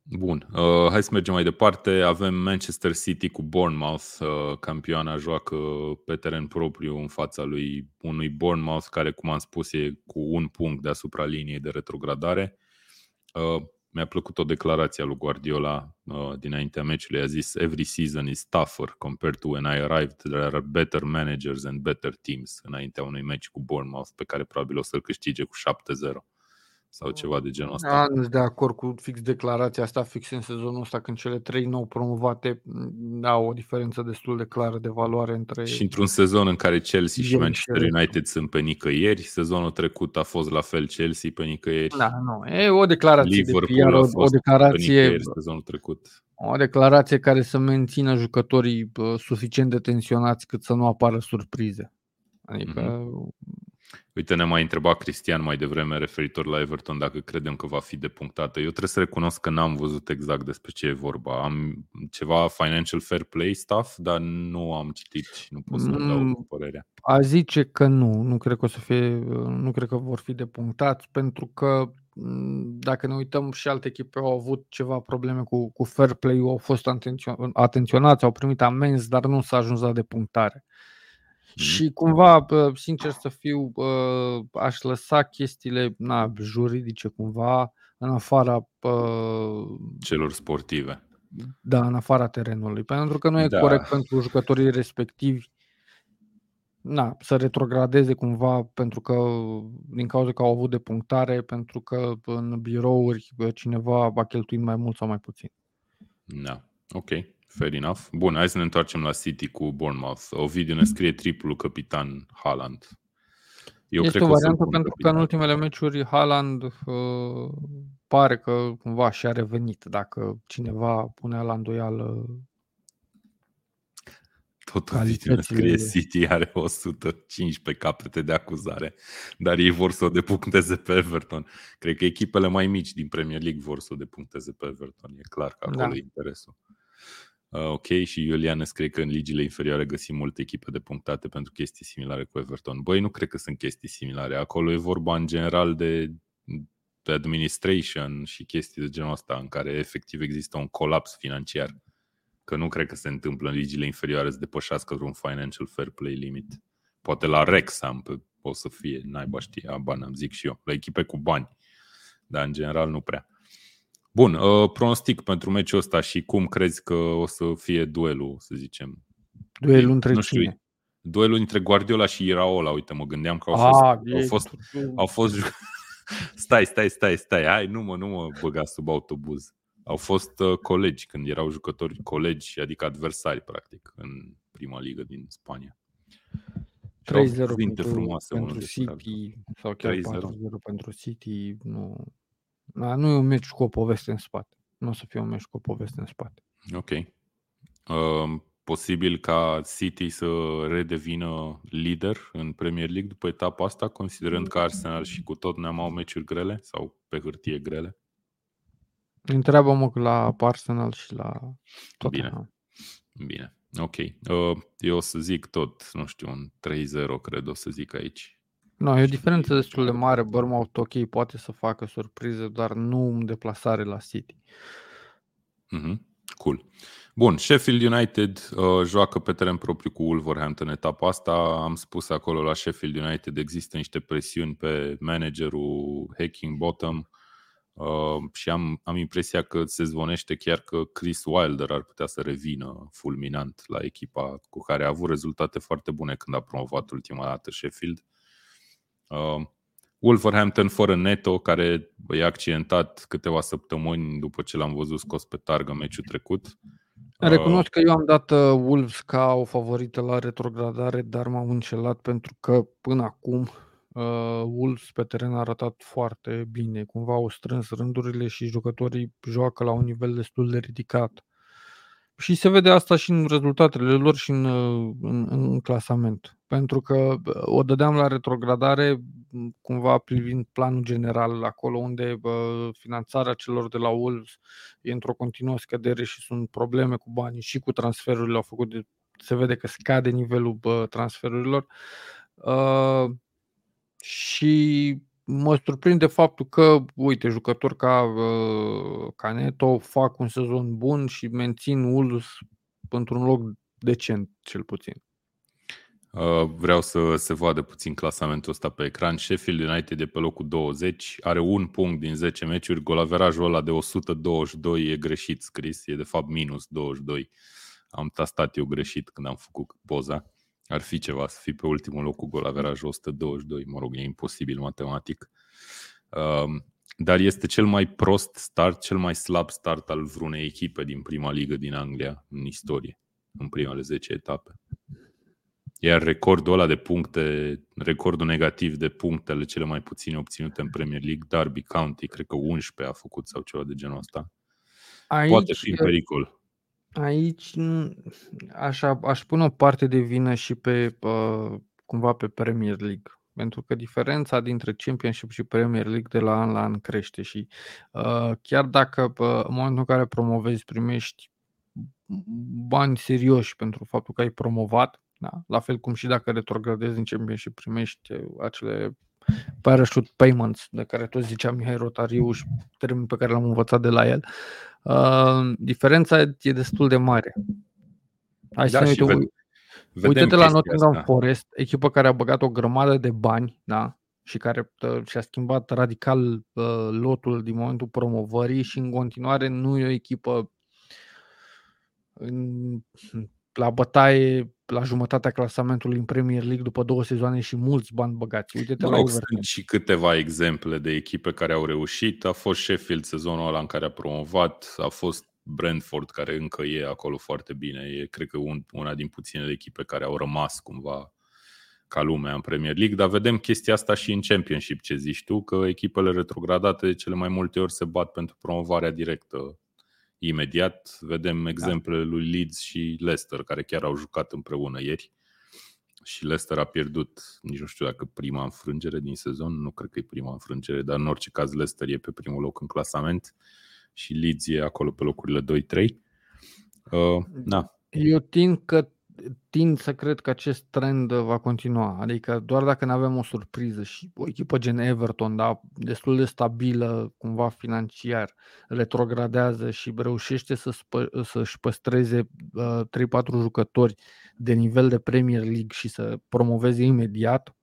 Bun, uh, hai să mergem mai departe. Avem Manchester City cu Bournemouth. Uh, campioana joacă pe teren propriu în fața lui unui Bournemouth care, cum am spus, e cu un punct deasupra liniei de retrogradare. Uh, mi-a plăcut o declarație a lui Guardiola uh, dinaintea meciului. A zis, every season is tougher compared to when I arrived. There are better managers and better teams înaintea unui meci cu Bournemouth pe care probabil o să-l câștige cu 7-0 sau ceva de genul ăsta. Da, nu de acord cu fix declarația asta, fix în sezonul ăsta, când cele trei nou promovate au o diferență destul de clară de valoare între... Și într-un sezon în care Chelsea și Manchester United sunt pe nicăieri, sezonul trecut a fost la fel Chelsea pe nicăieri. Da, nu, e o declarație Liverpool de PR, o, o declarație... Pe sezonul trecut. O declarație care să mențină jucătorii suficient de tensionați cât să nu apară surprize. Adică mm-hmm. Uite, ne mai întreba Cristian mai devreme referitor la Everton dacă credem că va fi depunctată. Eu trebuie să recunosc că n-am văzut exact despre ce e vorba. Am ceva financial fair play stuff, dar nu am citit și nu pot să mă dau mm, părerea. Aș zice că nu, nu cred că o să fie, nu cred că vor fi depunctați pentru că mm, dacă ne uităm și alte echipe au avut ceva probleme cu, cu fair play, au fost atenționați, au primit amenzi, dar nu s-a ajuns la depunctare. Și cumva, sincer să fiu, aș lăsa chestiile na, juridice cumva în afara celor sportive. Da, în afara terenului. Pentru că nu e Da. corect pentru jucătorii respectivi na, să retrogradeze cumva pentru că din cauza că au avut de punctare, pentru că în birouri bă, cineva a cheltuit mai mult sau mai puțin. Da, ok, fair enough. Bun, hai să ne întoarcem la City cu Bournemouth. Ovidiu ne scrie triplul capitan Haaland. Eu este cred o că o să-l variantă pun pentru că în capitan. ultimele meciuri Haaland uh, pare că cumva și-a revenit dacă cineva punea la îndoială Tot Ovidiu ne scrie Calitățile- City are 115 capete de acuzare, dar ei vor să o depuncteze pe Everton. Cred că echipele mai mici din Premier League vor să o depuncteze pe Everton. E clar că acolo Da. e interesul. Uh, ok, și Iulian ne scrie că în ligile inferioare găsim multe echipe de punctate pentru chestii similare cu Everton. Băi, nu cred că sunt chestii similare. Acolo e vorba în general de, de administration și chestii de genul ăsta în care efectiv există un colaps financiar. Că nu cred că se întâmplă în ligile inferioare să depășească vreun financial fair play limit. Poate la Wrexham pe- o să fie, naiba știe, aba n-am zic și eu, la echipe cu bani. Dar în general nu prea. Bun, uh, pronostic pentru meciul ăsta și cum crezi că o să fie duelul, să zicem? duelul între nu știu, cine. Duelul între Guardiola și Iraola, uite, mă gândeam că au Ah, fost, au e- fost, au fost ju- [LAUGHS] Stai, stai, stai, stai, hai, nu mă, nu mă băga sub autobuz. Au fost uh, colegi când erau jucători colegi, adică adversari, practic, în prima ligă din Spania. Și au 3-0 cuvinte pentru, frumoase unul pentru despre altul. City sau chiar 3-0. 4-0 pentru City. Nu, da, nu e un meci cu o poveste în spate. Nu o să fie un meci cu o poveste în spate. Ok. Uh, posibil ca City să redevină lider în Premier League după etapa asta, considerând că Arsenal și cu Tottenham au meciuri grele sau pe hârtie grele? Întreabă-mă la Arsenal și la Tottenham. Bine, ok. Uh, eu o să zic tot, nu știu, un 3-0 cred o să zic aici. Nu, e o diferență destul de mare. Bournemouth, ok, poate să facă surprize, dar nu în deplasare la City. Mhm, Cool. Bun, Sheffield United uh, joacă pe teren propriu cu Wolverhampton etapa asta. Am spus acolo la Sheffield United există niște presiuni pe managerul Hacking Bottom uh, și am, am impresia că se zvonește chiar că Chris Wilder ar putea să revină fulminant la echipa cu care a avut rezultate foarte bune când a promovat ultima dată Sheffield. Uh, Wolverhampton fără Neto, care e accidentat câteva săptămâni după ce l-am văzut scos pe targă meciul trecut. Recunosc că eu am dat uh, Wolves ca o favorită la retrogradare, dar m-am înșelat pentru că până acum uh, Wolves pe teren a arătat foarte bine. Cumva au strâns rândurile și jucătorii joacă la un nivel destul de ridicat. Și se vede asta și în rezultatele lor și în, uh, în, în clasament. Pentru că uh, o dădeam la retrogradare m, cumva privind planul general acolo unde uh, finanțarea celor de la Wolves e într-o continuă scădere și sunt probleme cu banii și cu transferurile au făcut de, se vede că scade nivelul bă, transferurilor uh, și mă surprinde faptul că, uite, jucători ca, uh, ca Neto fac un sezon bun și mențin Wolves într-un loc decent, cel puțin. Uh, Vreau să se vadă puțin clasamentul ăsta pe ecran. Sheffield United e pe locul 20, are un punct din 10 meciuri, golaverajul ăla de 122 e greșit scris, e de fapt minus 22. Am tastat eu greșit când am făcut poza. Ar fi ceva să fii pe ultimul loc cu golaverajul 122, mă rog, e imposibil matematic. Um, dar este cel mai prost start, cel mai slab start al vreunei echipe din prima ligă din Anglia în istorie, în primele 10 etape. Iar recordul ăla de puncte, recordul negativ de punctele cele mai puține obținute în Premier League, Derby County, cred că 11 a făcut sau ceva de genul ăsta. Aici, Poate fi în pericol. Aici nu- aș, aș pune o parte de vină și pe uh, cumva pe Premier League. Pentru că diferența dintre Championship și Premier League de la an la an crește și uh, chiar dacă uh, în momentul în care promovezi primești bani serioși pentru faptul că ai promovat, da? la fel cum și dacă retrogradezi în Championship primești uh, acele parachute payments de care tot zicea Mihai Rotariu și termen pe care l-am învățat de la el. Uh, diferența e destul de mare. Hai Da, să ne și uităm, ved- Vedem Uite-te la chestia Nottingham asta. Forest, echipă care a băgat o grămadă de bani, da? Și care uh, și-a schimbat radical uh, lotul din momentul promovării și în continuare nu e o echipă în, la bătaie la jumătatea clasamentului în Premier League după două sezoane și mulți bani băgați. Uite-te Mă la rog, Everton. sunt și câteva exemple de echipe care au reușit. A fost Sheffield sezonul ăla în care a promovat, a fost Brentford care încă e acolo foarte bine. E, cred că, un, una din puținele echipe care au rămas cumva ca lumea în Premier League, dar vedem chestia asta și în Championship, ce zici tu, că echipele retrogradate de cele mai multe ori se bat pentru promovarea directă imediat. Vedem exemplele lui Leeds și Leicester, care chiar au jucat împreună ieri. Și Leicester a pierdut, nici nu știu dacă prima înfrângere din sezon, nu cred că e prima înfrângere, dar în orice caz Leicester e pe primul loc în clasament și Leeds e acolo pe locurile 2-3. Uh, na, Eu tind, că, tind să cred că acest trend va continua. Adică doar dacă nu avem o surpriză și o echipă gen Everton, da, destul de stabilă cumva financiar, retrogradează și reușește să spă, să-și păstreze uh, 3-4 jucători de nivel de Premier League și să promoveze imediat,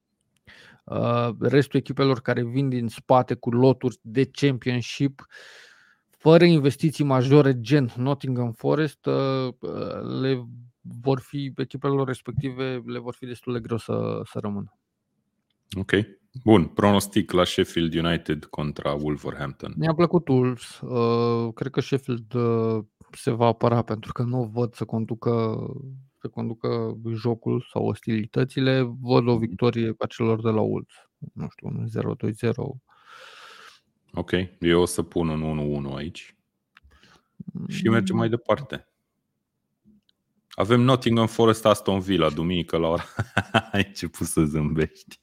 uh, restul echipelor care vin din spate cu loturi de Championship fără investiții majore gen Nottingham Forest, uh, uh, le vor fi echipelor respective le vor fi destul de greu să, să rămână. ok. Bun, pronostic la Sheffield United contra Wolverhampton. Mi-a plăcut Wolves. Uh, Cred că Sheffield uh, se va apăra pentru că nu văd să conducă să conducă jocul sau ostilitățile. Văd o victorie a celor de la Wolves. Nu știu, un 0-2-0. Ok, eu o să pun un 1-1 aici și mergem mai departe. Avem Nottingham Forest Aston Villa, duminică la ora... [LAUGHS] Ai început să zâmbești.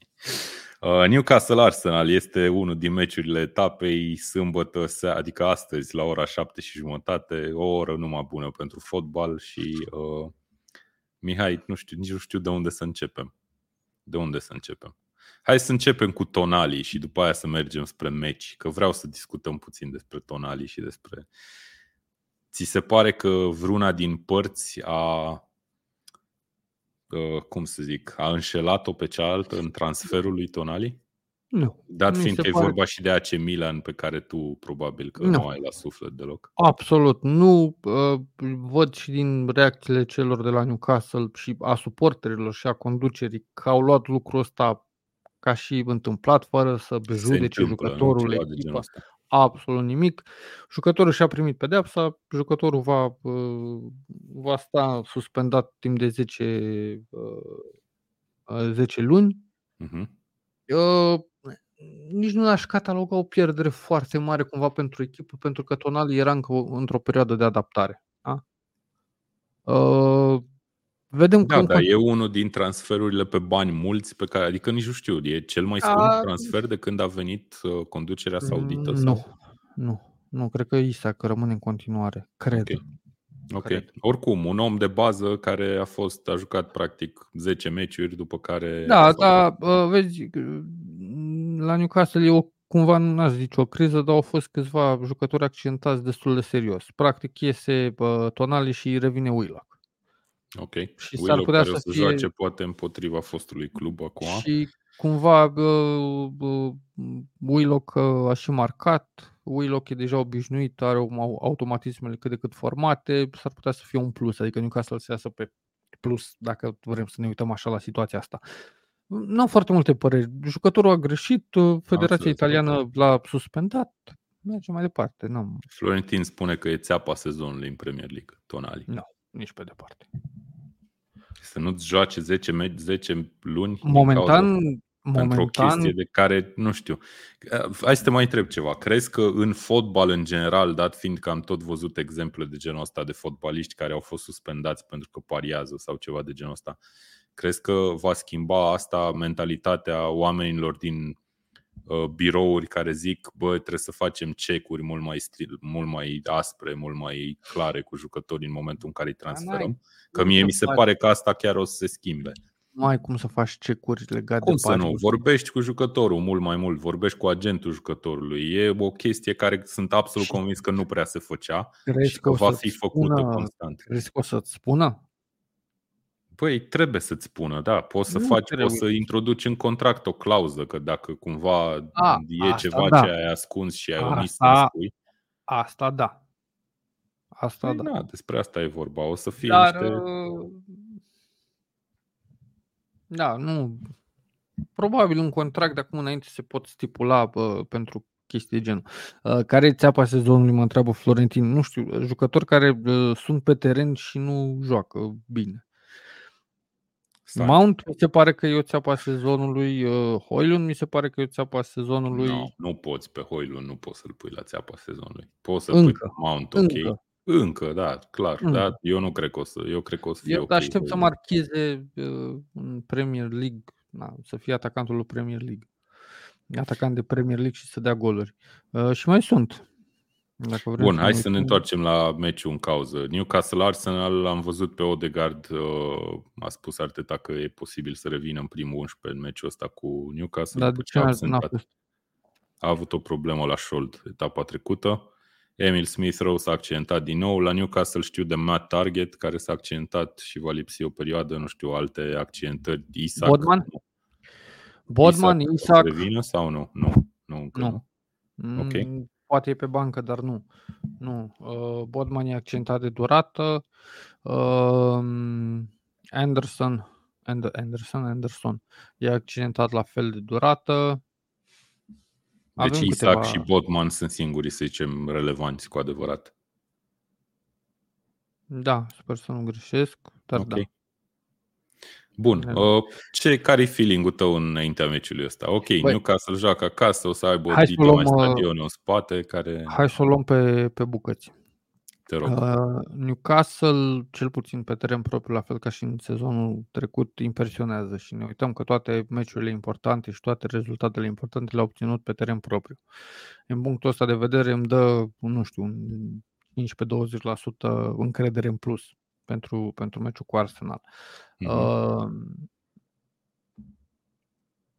Uh, Newcastle Arsenal este unul din meciurile etapei sâmbătă, se- adică astăzi la ora 7 și jumătate, o oră numai bună pentru fotbal și uh, Mihai, nu știu, nici nu știu de unde să începem. De unde să începem? Hai să începem cu Tonali și după aia să mergem spre meci, că vreau să discutăm puțin despre Tonali și despre... Ți se pare că vreuna din părți a, uh, cum să zic, a înșelat-o pe cealaltă în transferul lui Tonali? Nu. Dat Mi fiind se că e pare- vorba și de AC Milan pe care tu probabil că Nu. nu ai la suflet deloc. Absolut. Nu uh, văd și din reacțiile celor de la Newcastle și a suporterilor și a conducerii că au luat lucrul ăsta ca și întâmplat, fără să Se bejudece întâmplă, nu? jucătorul, Ceva de genul echipa, ăsta. Absolut nimic. Jucătorul și-a primit pedeapsa, jucătorul va, uh, va sta suspendat timp de 10, uh, 10 luni. Mhm. Uh, nici nu aș cataloga o pierdere foarte mare cumva pentru echipă, pentru că Tonali era încă o- într-o perioadă de adaptare. Da? Uh, vedem că Da, în dar con- e unul din transferurile pe bani mulți pe care, adică nici nu știu, e cel mai scump A- transfer de când a venit uh, conducerea saudită? Sau? Nu, nu, nu, cred că Isaac rămâne în continuare, cred. Ok. Ok. Cred. Oricum, un om de bază care a fost, a jucat practic 10 meciuri, după care... Da, a da, uh, vezi, uh, la Newcastle e o, cumva, nu aș zice o criză, dar au fost câțiva jucători accidentați destul de serios. Practic iese uh, Tonali și revine Willock. Ok. și s-ar Willock putea care o să să fie- joace poate împotriva fostului club acum. Și cumva uh, uh, Willock uh, a și marcat. Willock e deja obișnuit, are au- automatismele cât de cât formate, s-ar putea să fie un plus, adică Newcastle să iasă pe plus dacă vrem să ne uităm așa la situația asta. Nu am foarte multe păreri. Jucătorul a greșit, uh, Federația înțeles, Italiană l-a suspendat. Mergem mai departe. Nu, Florentin spune că e țeapa sezonului în Premier League, Tonali. nici pe departe. Să nu-ți joace 10, me- 10 luni din Momentan, cauza- pentru o momentan chestie de care, nu știu. Uh, Hai să te mai întreb ceva. Crezi că în fotbal în general, dat fiind că am tot văzut exemple de genul ăsta de fotbaliști care au fost suspendați pentru că pariază sau ceva de genul ăsta, crezi că va schimba asta mentalitatea oamenilor din uh, birouri care zic, bă, trebuie să facem cecuri mult mai, stil, mult mai aspre, mult mai clare cu jucătorii în momentul în care îi transferăm? Că mie cum mi să se faci. pare că asta chiar o să se schimbe. nu ai cum să faci cecuri legate Cum de să nu? pariuri. Vorbești cu jucătorul mult mai mult, vorbești cu agentul jucătorului. E o chestie care sunt absolut Și- convins că nu prea se făcea Crezi și că o va să-ți fi făcută spună- constant. Crezi că o să-ți spună? Păi trebuie să-ți spună, da, poți să Nu faci, trebuie. poți să introduci în contract o clauză că dacă cumva A, e asta ceva da. ce ai ascuns și ai omis să Asta- spui, Asta da. asta Păi da. na, despre asta e vorba. O să fie Dar, niște... uh, da, nu. Probabil un contract de acum înainte se pot stipula uh, pentru chestii de genul. Uh, care e țeapa sezonului, mă întreabă Florentin. Nu știu, jucători care uh, sunt pe teren și nu joacă bine. Stai. Mount mi se pare că e o țeapă a sezonului, uh, Hoylund mi se pare că e o țeapă a sezonului. No, nu poți pe Hoylund, nu poți să-l pui la țeapa sezonului. Poți să-l pui Încă, pe Mount, ok. Încă. Încă, da, clar. Încă. Dar eu nu cred că o să, eu cred că o să fie Eu ok. aștept să Hoylund. marcheze uh, în Premier League, na, să fie atacantul lui Premier League. Atacant de Premier League și să dea goluri. Uh, și mai sunt. Dacă vrem Bun, să hai mai să ne spun- întoarcem la meciul în cauză. Newcastle Arsenal, am văzut pe Odegaard, uh, a spus Arteta că e posibil să revină în primul 11 în meciul ăsta cu Newcastle. Dar după de ce a n-a absentat. fost? a avut o problemă la șold etapa trecută. Emil Smith Rowe s-a accidentat din nou. La Newcastle știu de Matt Target, care s-a accidentat și va lipsi o perioadă, nu știu, alte accidentări. Isaac, Bodman? Bodman, Isaac, Isaac, să revină sau nu? Nu, nu încă Nu. nu. Ok. Mm, Poate e pe bancă, dar nu. Nu. Uh, Bodman e accentat de durată. Uh, Anderson, And- Anderson, Anderson e accidentat la fel de durată. Deci Avem Isaac câteva- și Bodman sunt singurii, să zicem, relevanți cu adevărat. Da, sper să nu greșesc, dar Ok. da. Bun. Da. Uh, ce, care e feeling-ul tău înaintea meciului ăsta? Ok, Băi, Newcastle joacă acasă, o să aibă o hai să dită mai luăm, uh, stadionă în spate, care... Hai să o luăm pe, pe bucăți. Te rog. Uh, Newcastle, cel puțin pe teren propriu, la fel ca și în sezonul trecut, impresionează și ne uităm că toate meciurile importante și toate rezultatele importante le-au obținut pe teren propriu. În punctul ăsta de vedere îmi dă, nu știu, un 15-20% încredere în plus pentru, pentru meciul cu Arsenal. Mhm. Uh,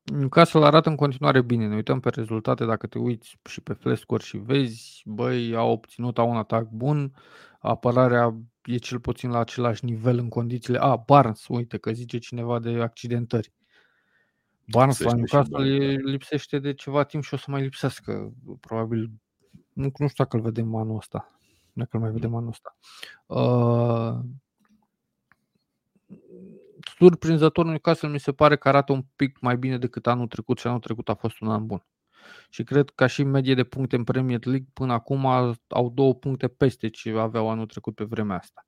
Newcastle arată în continuare bine. Ne uităm pe rezultate, dacă te uiți și pe flescuri și vezi, băi, au obținut, au un atac bun, apărarea e cel puțin la același nivel în condițiile... A, Barnes, uite că zice cineva de accidentări. Barnes la Lipsește și Newcastle Barnes, e, lipsește de ceva timp și o să mai lipsească. Probabil, nu, nu știu dacă îl vedem anul ăsta. Dacă îl mai vedem anul ăsta. Uh, surprinzător Newcastle mi se pare că arată un pic mai bine decât anul trecut și anul trecut a fost un an bun. Și cred că și medie de puncte în Premier League până acum au două puncte peste ce aveau anul trecut pe vremea asta.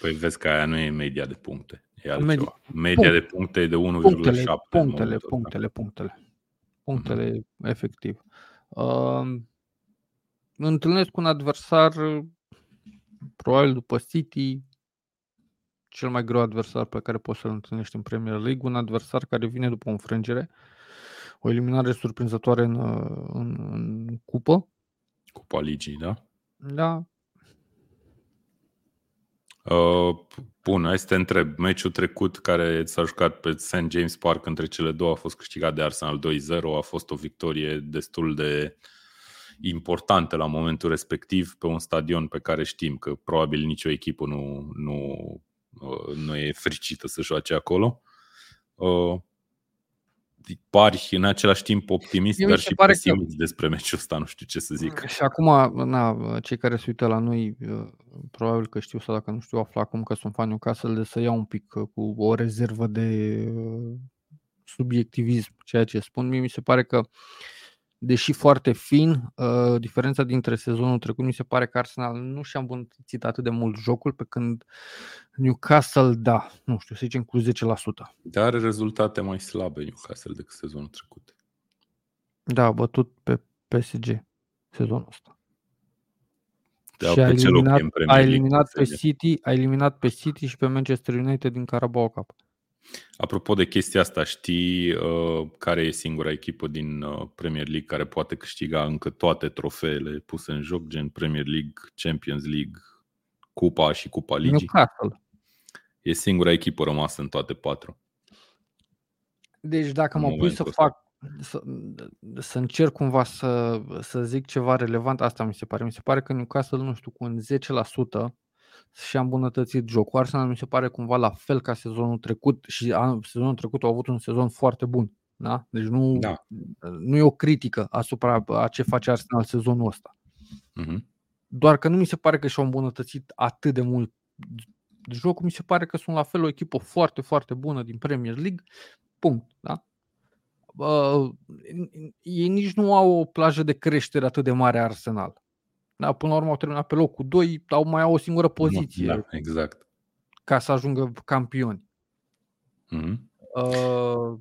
Păi vezi că aia nu e media de puncte, e Medie- altceva. Media de puncte e de 1,7 Punctele, în punctele, momentul ăsta. punctele, punctele. Punctele, efectiv. Uh, întâlnesc un adversar, probabil după City, cel mai greu adversar pe care poți să-l întâlnești în Premier League, un adversar care vine după o înfrângere, o eliminare surprinzătoare în, uh, în, în cupă. Cupa Ligii, da? Da, Uh, bun, hai să te întreb. Meciul trecut care s-a jucat pe St. James Park între cele două a fost câștigat de Arsenal 2-0. A fost o victorie destul de importantă la momentul respectiv pe un stadion pe care știm că probabil nicio echipă nu, nu, uh, nu e fricită să joace acolo. Uh, pari în același timp optimist, Mie mi dar se și pare că- pesimist despre meciul ăsta, nu știu ce să zic. Și acum, na, cei care se uită la noi, uh, probabil că știu sau dacă nu știu, află acum că sunt fani Newcastle, de să iau un pic uh, cu o rezervă de uh, subiectivism, ceea ce spun. Mie mi se pare că, deși foarte fin, uh, diferența dintre sezonul trecut, mi se pare că Arsenal nu și-a îmbunătățit atât de mult jocul, pe când Newcastle, da, nu știu, să zicem cu 10%. Dar are rezultate mai slabe Newcastle decât sezonul trecut. Da, a bătut pe PSG sezonul ăsta. Da, și a pe ce loc e eliminat, în Premier a League, eliminat pe PSG? City, a eliminat pe City și pe Manchester United din Carabao Cup. Apropo de chestia asta, știi uh, care e singura echipă din uh, Premier League care poate câștiga încă toate trofeele puse în joc, gen Premier League, Champions League, Cupa și Cupa Ligii? Newcastle. E singura echipă rămasă în toate patru. Deci dacă În mă pui să momentul ăsta. fac să, să încerc cumva să, să zic ceva relevant, asta mi se pare. Mi se pare că Newcastle, nu știu, cu un 10% și-a îmbunătățit jocul. Arsenal mi se pare cumva la fel ca sezonul trecut și anul, sezonul trecut au avut un sezon foarte bun. Da? Deci nu, Da. nu e o critică asupra a ce face Arsenal sezonul ăsta. Uh-huh. doar că nu mi se pare că și-au îmbunătățit atât de mult jocul, mi se pare că sunt la fel o echipă foarte, foarte bună din Premier League, punct, da? Uh, ei nici nu au o plajă de creștere atât de mare Arsenal. Da, până la urmă au terminat pe locul 2, au mai au o singură poziție. Da, exact. Ca să ajungă campioni. Mm-hmm. Uh,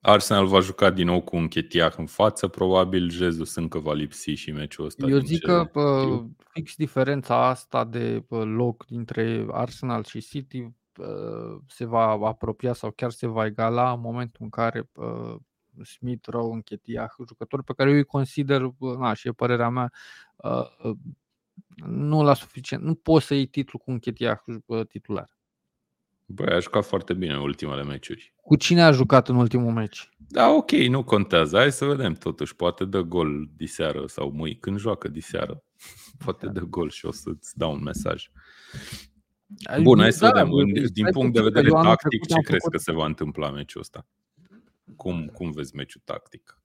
Arsenal va juca din nou cu un chetiac în față, probabil Jesus încă va lipsi și meciul ăsta. Eu zic că uh, fix diferența asta de uh, loc dintre Arsenal și City uh, se va apropia sau chiar se va egala în momentul în care uh, Smith Rowe, Închetiah, jucători pe care eu îi consider, na, și e părerea mea, uh, nu la suficient. Nu poți să iei titlul cu Închetiah titular. Băi, a jucat foarte bine în ultimele meciuri. Cu cine a jucat în ultimul meci? Da, ok, nu contează. Hai să vedem totuși. Poate dă gol diseară sau mâine când joacă diseară. Poate dă gol și o să-ți dau un mesaj. Bun, hai să da, vedem. Din punct de vedere tactic, ce crezi că se va întâmpla meciul ăsta? Cum, cum vezi meciul tactic?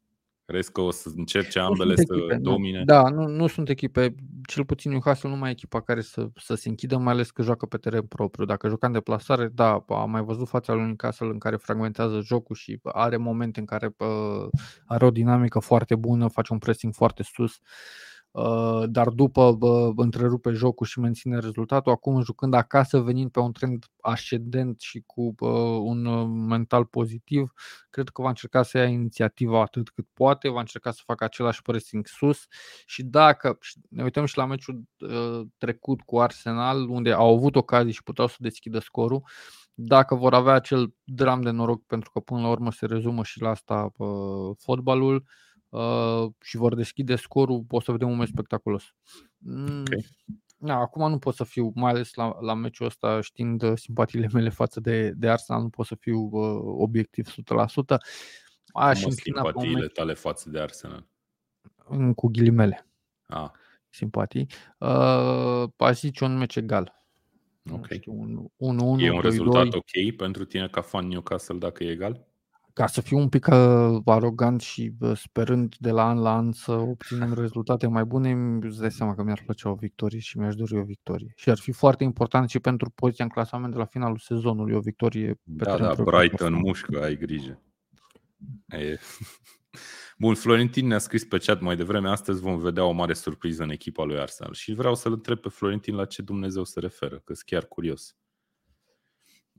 Crezi că o să încerce ambele să echipe, domine? Da, nu, nu sunt echipe, cel puțin Newcastle nu mai e echipa care să, să se închidă, mai ales că joacă pe teren propriu. Dacă juca în deplasare, da, am mai văzut fața lui Newcastle în care fragmentează jocul și are momente în care uh, are o dinamică foarte bună, face un pressing foarte sus. Uh, Uh, dar după întrerupe jocul și menține rezultatul. Acum, jucând acasă, venind pe un trend ascendent și cu un uh, mental pozitiv, cred că va încerca să ia inițiativa atât cât poate, va încerca să facă același pressing sus și dacă ne uităm și la meciul uh, trecut cu Arsenal, unde au avut ocazii și puteau să deschidă scorul, dacă vor avea acel dram de noroc, pentru că până la urmă se rezumă și la asta fotbalul, uh, și vor deschide scorul, o să vedem un meci spectaculos. Mm, okay. Da, acum nu pot să fiu, mai ales la, la meciul ăsta, știind uh, simpatiile mele față de, de Arsenal, nu pot să fiu uh, obiectiv 100%. Aș Cum simpatiile meci, tale față de Arsenal? Cu ghilimele. Ah. Simpatii. Uh, aș zice un meci egal. Ok. un, un, un, e un rezultat 2. ok pentru tine ca fan Newcastle dacă e egal? Ca să fiu un pic uh, arogant și uh, sperând de la an la an să obținem rezultate mai bune, îți dai seama că mi-ar plăcea o victorie și mi-aș dori o victorie. Și ar fi foarte important și pentru poziția în clasament de la finalul sezonului, o victorie pe Da, da, Brighton mușcă, ai grijă. E. [LAUGHS] Bun, Florentin ne-a scris pe chat mai devreme, astăzi vom vedea o mare surpriză în echipa lui Arsenal și vreau să-l întreb pe Florentin la ce Dumnezeu se referă, că sunt chiar curios.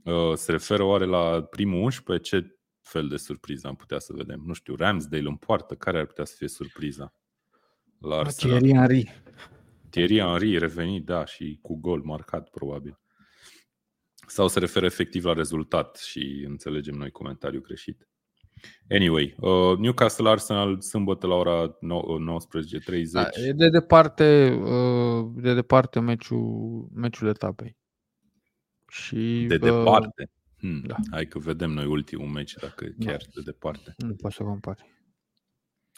Uh, se referă oare la primul 11? Ce fel de surpriză am putea să vedem? Nu știu, Ramsdale în poartă, care ar putea să fie surpriza? La Arsenal? Thierry Henry. Thierry Henry revenit, da, și cu gol marcat probabil. Sau se referă efectiv la rezultat și înțelegem noi comentariul greșit. Anyway, uh, Newcastle Arsenal sâmbătă la ora 19.30. Da, e de departe, uh, de departe meciul, meciul etapei. Și, de departe. Hmm, da. Hai că vedem noi ultimul meci, dacă da. chiar de departe. Nu poți să compari.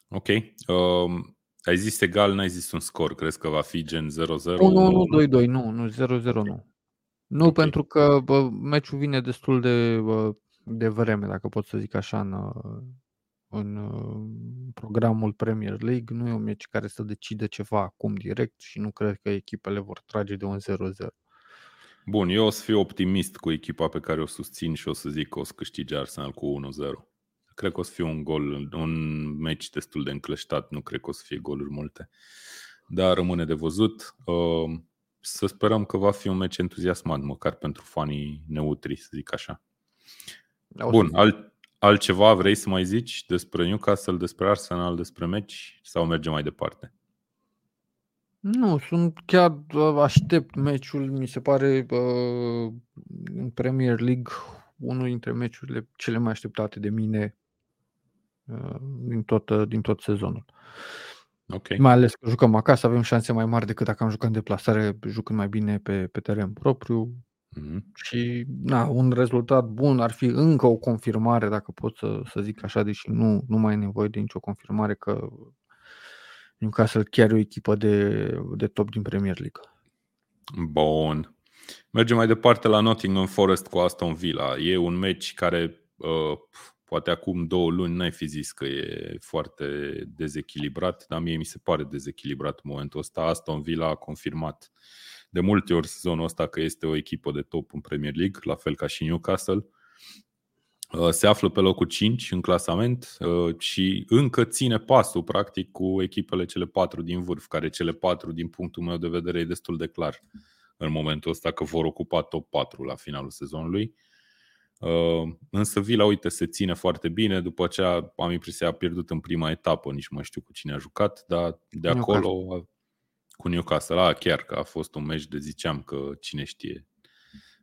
Ok. Um, ai zis egal, n-ai zis un scor. Crezi că va fi gen 0-0? Nu, nu, nu, 2-2, nu, nu, 0-0 nu. Nu, okay. pentru că bă, meciul vine destul de, bă, de vreme, dacă pot să zic așa, în, în programul Premier League. Nu e un meci care să decide ceva acum direct și nu cred că echipele vor trage de un 0-0. Bun, eu o să fiu optimist cu echipa pe care o susțin și o să zic că o să câștige Arsenal cu 1-0. Cred că o să fie un gol, un meci destul de încleștat, nu cred că o să fie goluri multe. Dar rămâne de văzut. Uh, să sperăm că va fi un meci entuziasmant, măcar pentru fanii neutri, să zic așa. Bun, alt, altceva vrei să mai zici despre Newcastle, despre Arsenal, despre meci sau mergem mai departe? Nu, sunt chiar aștept meciul, mi se pare uh, în Premier League unul dintre meciurile cele mai așteptate de mine uh, din, tot, din tot sezonul. Okay. Mai ales că jucăm acasă, avem șanse mai mari decât dacă am jucat în deplasare, jucând mai bine pe, pe teren propriu. Mm-hmm. Și na, un rezultat bun ar fi încă o confirmare, dacă pot să, să zic așa, deși nu, nu mai e nevoie de nicio confirmare că Newcastle chiar e o echipă de, de top din Premier League. Bun. Mergem mai departe la Nottingham Forest cu Aston Villa. E un meci care uh, Poate acum două luni n-ai fi zis că e foarte dezechilibrat, dar mie mi se pare dezechilibrat în momentul ăsta. Aston Villa a confirmat de multe ori sezonul ăsta că este o echipă de top în Premier League, la fel ca și Newcastle. Uh, se află pe locul 5 în clasament uh, și încă ține pasul practic cu echipele cele patru din vârf, care cele patru din punctul meu de vedere e destul de clar în momentul ăsta că vor ocupa top 4 la finalul sezonului. Uh, însă Vila, uite, se ține foarte bine. După ce am impresia a pierdut în prima etapă, nici mai știu cu cine a jucat, dar de acolo Newcastle. cu Newcastle. A, chiar că a fost un meci de ziceam că cine știe,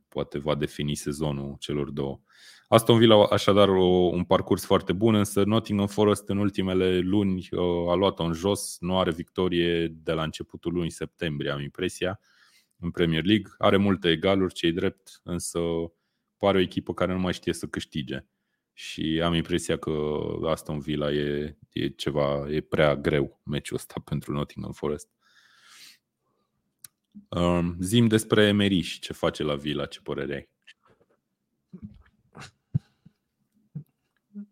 poate va defini sezonul celor două. Aston Villa așadar o, un parcurs foarte bun, însă Nottingham Forest în ultimele luni uh, a luat-o în jos, nu are victorie de la începutul lunii septembrie, am impresia, în Premier League. Are multe egaluri, cei drept, însă pare o echipă care nu mai știe să câștige. Și am impresia că Aston Villa e, e ceva, e prea greu meciul ăsta [LAUGHS] pentru Nottingham Forest. Um, zim despre Emery și ce face la Villa, ce părere ai?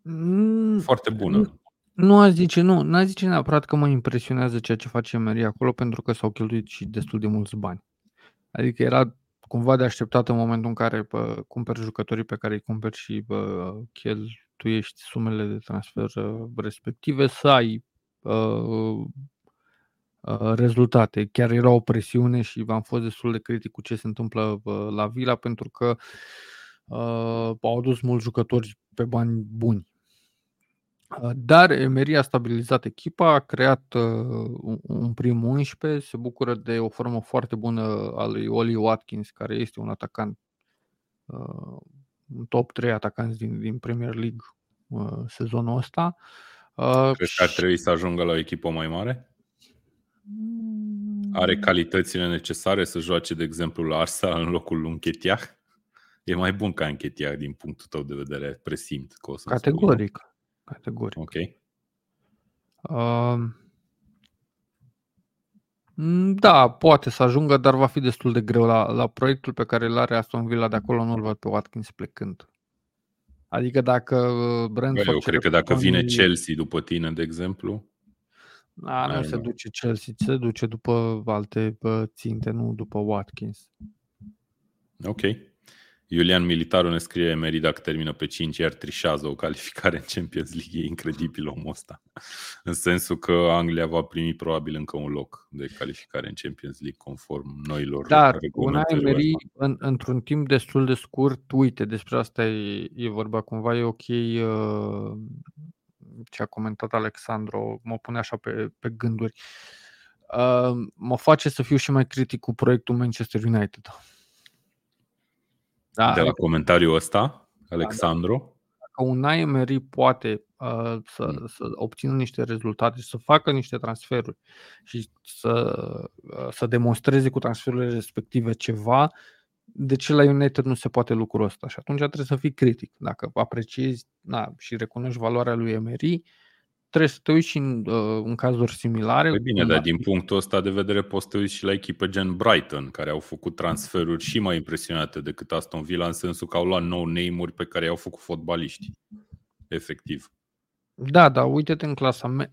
Mm, Foarte bună. Nu aș zice, nu, n-aș zice neapărat că mă impresionează ceea ce face Emery acolo pentru că s-au cheltuit și destul de mulți bani. Adică era cumva de așteptat în momentul în care bă, cumperi jucătorii pe care îi cumperi și bă, cheltuiești sumele de transfer uh, respective să ai uh, uh, rezultate. Chiar era o presiune și am fost destul de critic cu ce se întâmplă uh, la Vila pentru că uh, au adus mulți jucători pe bani buni Uh, dar Emery a stabilizat echipa, a creat uh, un prim 11, se bucură de o formă foarte bună a lui Oli Watkins, care este un atacant, uh, un top 3 atacanți din, din Premier League sezonul ăsta. Crezi că ar trebui să ajungă la o echipă mai mare? Are mm. calitățile necesare să joace, de exemplu, la Arsa în locul lui Închetiah? E mai bun ca Închetiah din punctul tău de vedere, presimt că o să Categoric. Spui. Categoric. Ok. Uh, da, poate să ajungă, dar va fi destul de greu. La, la proiectul pe care îl are Aston Villa de acolo nu-l văd pe Watkins plecând. Adică dacă uh, Brentford... Eu cred că dacă vine Chelsea după tine, de exemplu... Da, nu se duce Chelsea, se duce după alte ținte, nu după Watkins. Ok. Iulian Militaru ne scrie Emery dacă termină pe 5, iar trișează o calificare în Champions League. E incredibil omul ăsta. În sensul că Anglia va primi probabil încă un loc de calificare în Champions League conform noilor Dar un Emery în, într-un timp destul de scurt, uite, despre asta e, e vorba cumva, e ok uh, ce a comentat Alexandru, mă pune așa pe, pe gânduri. Uh, mă face să fiu și mai critic cu proiectul Manchester United da, de la comentariul ăsta, Alexandru. Da, da. Dacă un Emery poate uh, să, mm. să obțină niște rezultate și să facă niște transferuri și să, uh, să demonstreze cu transferurile respective ceva, de ce la United nu se poate lucrul ăsta? Și atunci trebuie să fii critic. Dacă apreciezi na, și recunoști valoarea lui Emery, uh, trebuie să te uiți și în, uh, în cazuri similare. Păi bine, dar din punctul ăsta de vedere poți să te uiți și la echipe gen Brighton, care au făcut transferuri și mai impresionate decât Aston Villa, în sensul că au luat nou name pe care i-au făcut fotbaliști. Efectiv. Da, da, uite-te în clasament,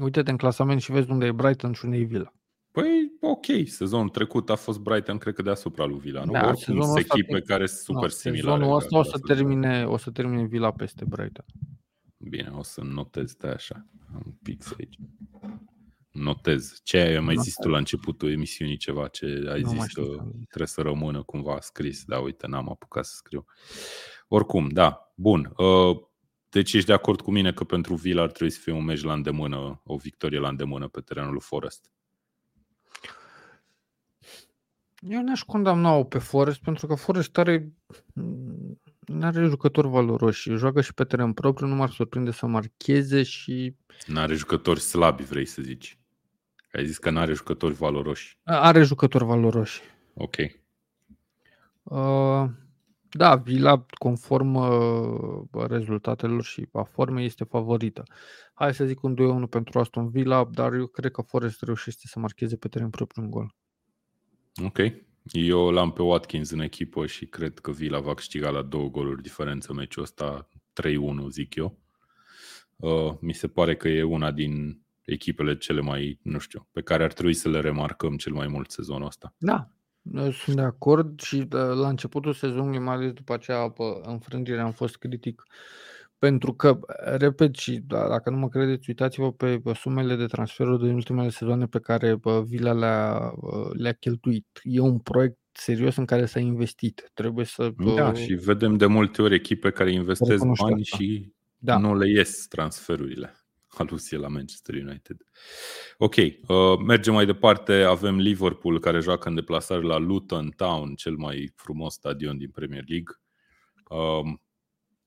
uite-te în clasament și vezi unde e Brighton și unde e Villa. Păi, ok, sezonul trecut a fost Brighton, cred că deasupra lui Villa, nu? Da, Oricum sunt echipe te... care sunt super no, similare. Sezonul ăsta o să, termine, o să termine Villa peste Brighton. Bine, o să notez de așa. Am un pic aici. Notez. Ce ai mai zis tu la începutul emisiunii ceva ce ai nu zis că trebuie să rămână cumva scris. Da, uite, n-am apucat să scriu. Oricum, da, bun. Uh, deci ești de acord cu mine că pentru Villa ar trebui să fie un meci la îndemână, o victorie la îndemână pe terenul lui Forest. Eu n-aș condamna-o pe Forest pentru că Forest are nu are jucători valoroși. Joacă și pe teren propriu, nu m-ar surprinde să marcheze și... Nu are jucători slabi, vrei să zici. Ai zis că nu are jucători valoroși. Are jucători valoroși. Ok. Uh, da, Vila, conform uh, rezultatelor și a formei, este favorită. Hai să zic un 2-1 pentru Aston Villa, dar eu cred că Forest reușește să marcheze pe teren propriu un gol. Ok. Eu l-am pe Watkins în echipă și cred că Villa va câștiga la două goluri diferență meciul ăsta. 3-1, zic eu. Uh, mi se pare că e una din echipele cele mai, nu știu, pe care ar trebui să le remarcăm cel mai mult sezonul ăsta. Da, sunt de acord și uh, la începutul sezonului, mai ales după aceea înfrângere, am fost critic pentru că, repet și da, dacă nu mă credeți, uitați-vă pe sumele de transferuri din ultimele sezoane pe care Vila le-a, le-a cheltuit. E un proiect serios în care s-a investit. Trebuie să... Da, și vedem de multe ori echipe care investesc bani și da. nu le ies transferurile. [LAUGHS] Aluzie la Manchester United. Ok, uh, mergem mai departe. Avem Liverpool care joacă în deplasare la Luton Town, cel mai frumos stadion din Premier League. Uh,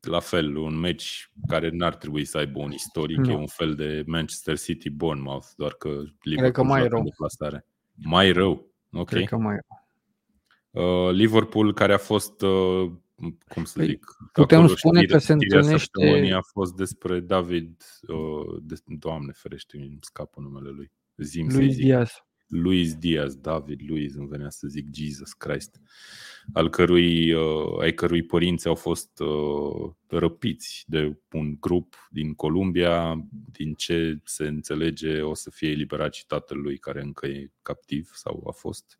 la fel, un meci care n-ar trebui să aibă un istoric, no. e un fel de Manchester City Bournemouth, doar că Liverpool Cred că mai rău. deplasare. Mai rău. Ok. Cred că mai rău. Uh, Liverpool care a fost uh, cum să păi, zic, putem spune știre, că se întâlnește a fost despre David uh, de, Doamne ferește, îmi scapă numele lui. Zim Luis Diaz. Luis Diaz, David Luis, îmi venea să zic Jesus Christ, al cărui, uh, ai cărui părinți au fost uh, răpiți de un grup din Columbia, din ce se înțelege o să fie eliberat și tatăl lui care încă e captiv sau a fost.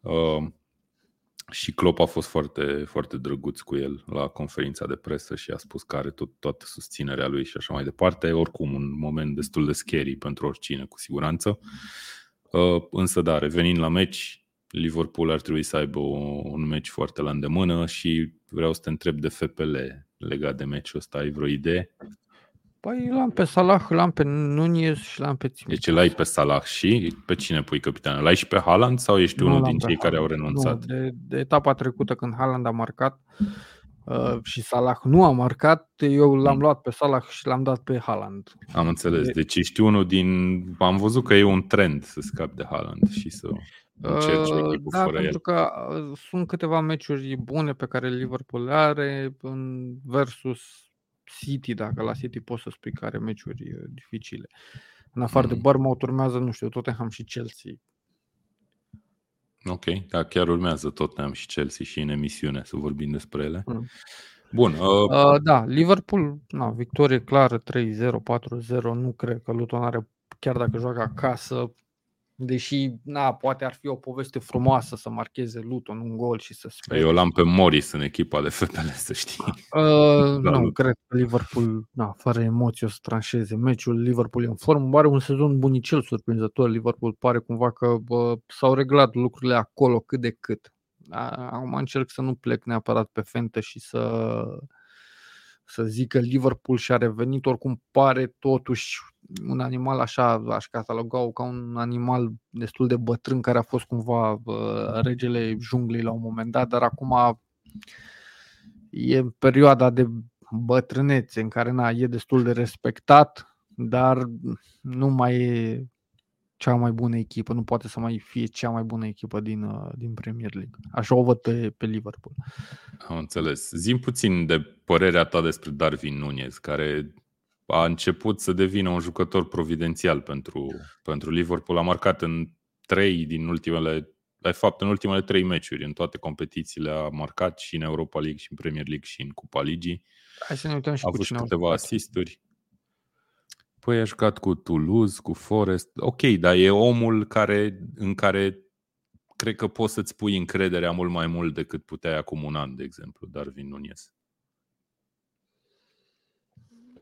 Uh, și Klopp a fost foarte, foarte drăguț cu el la conferința de presă și a spus că are tot, toată susținerea lui și așa mai departe. Oricum, un moment destul de scary pentru oricine, cu siguranță. Uh, însă, da, revenind la meci, Liverpool ar trebui să aibă un meci foarte la îndemână și vreau să te întreb de FPL legat de meciul ăsta. Ai vreo idee? Păi l-am pe Salah, l-am pe Nunez și l-am pe Țimic. Deci l-ai pe Salah și pe cine pui capitan? L-ai și pe Haaland sau ești nu unul din cei care au renunțat? Nu, de, de etapa trecută când Haaland a marcat uh, și Salah nu a marcat, eu l-am mm. luat pe Salah și l-am dat pe Haaland. Am înțeles. Deci ești unul din... Am văzut că e un trend să scapi de Haaland și să încerci uh, Da, fără pentru el. că uh, sunt câteva meciuri bune pe care Liverpool le are versus City, dacă la City poți să spui că are meciuri uh, dificile. În afară mm. de Bournemouth urmează, nu știu, Tottenham și Chelsea. Ok, da, chiar urmează Tottenham și Chelsea și în emisiune să vorbim despre ele. Mm. Bun. Uh... Uh, da, Liverpool, na, victorie clară, 3-0, 4-0, nu cred că Luton are, chiar dacă joacă acasă, Deși, na, poate ar fi o poveste frumoasă să marcheze Luton un gol și să spere. Eu l-am pe Morris în echipa de fetele, să știi. Uh, [LAUGHS] nu, Luton. cred că Liverpool, na, fără emoții o să tranșeze meciul. Liverpool e în formă, are un sezon bunicel surprinzător. Liverpool pare cumva că bă, s-au reglat lucrurile acolo cât de cât. Acum încerc să nu plec neapărat pe fentă și să să zic că Liverpool și-a revenit, oricum pare totuși un animal așa, aș cataloga ca un animal destul de bătrân care a fost cumva uh, regele junglei la un moment dat, dar acum e perioada de bătrânețe în care na, e destul de respectat, dar nu mai e cea mai bună echipă, nu poate să mai fie cea mai bună echipă din, uh, din Premier League. Așa o văd pe, pe Liverpool. Am înțeles. Zim puțin de părerea ta despre Darwin Nunez, care a început să devină un jucător providențial pentru, pentru Liverpool. A marcat în trei din ultimele, de fapt în ultimele trei meciuri, în toate competițiile a marcat și în Europa League și în Premier League și în Cupa Ligii. Hai să ne uităm și a avut și câteva asisturi. Păi a jucat cu Toulouse, cu Forest. Ok, dar e omul care, în care cred că poți să-ți pui încrederea mult mai mult decât puteai acum un an, de exemplu, Darwin Nunez.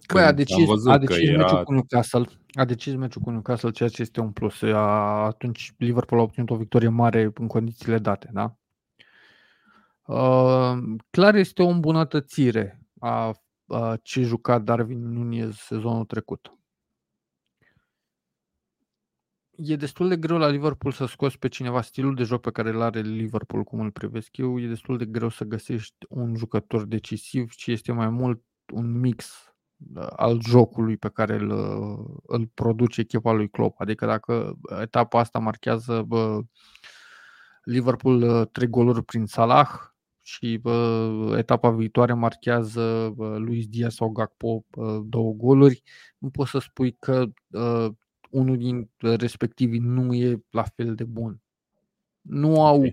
Păi a decis, a decis era... meciul cu Newcastle. A decis meciul cu Newcastle, ceea ce este un plus. Atunci Liverpool a obținut o victorie mare în condițiile date, da? Uh, clar este o îmbunătățire a, a ce juca Darwin Nunez sezonul trecut e destul de greu la Liverpool să scoți pe cineva stilul de joc pe care îl are Liverpool, cum îl privesc eu, e destul de greu să găsești un jucător decisiv, ci este mai mult un mix uh, al jocului pe care îl, uh, îl produce echipa lui Klopp. Adică dacă etapa asta marchează bă, Liverpool uh, trei goluri prin Salah și bă, etapa viitoare marchează bă, Luis Diaz sau Gakpo bă, două goluri, nu poți să spui că unul din respectivii nu e la fel de bun. Nu au,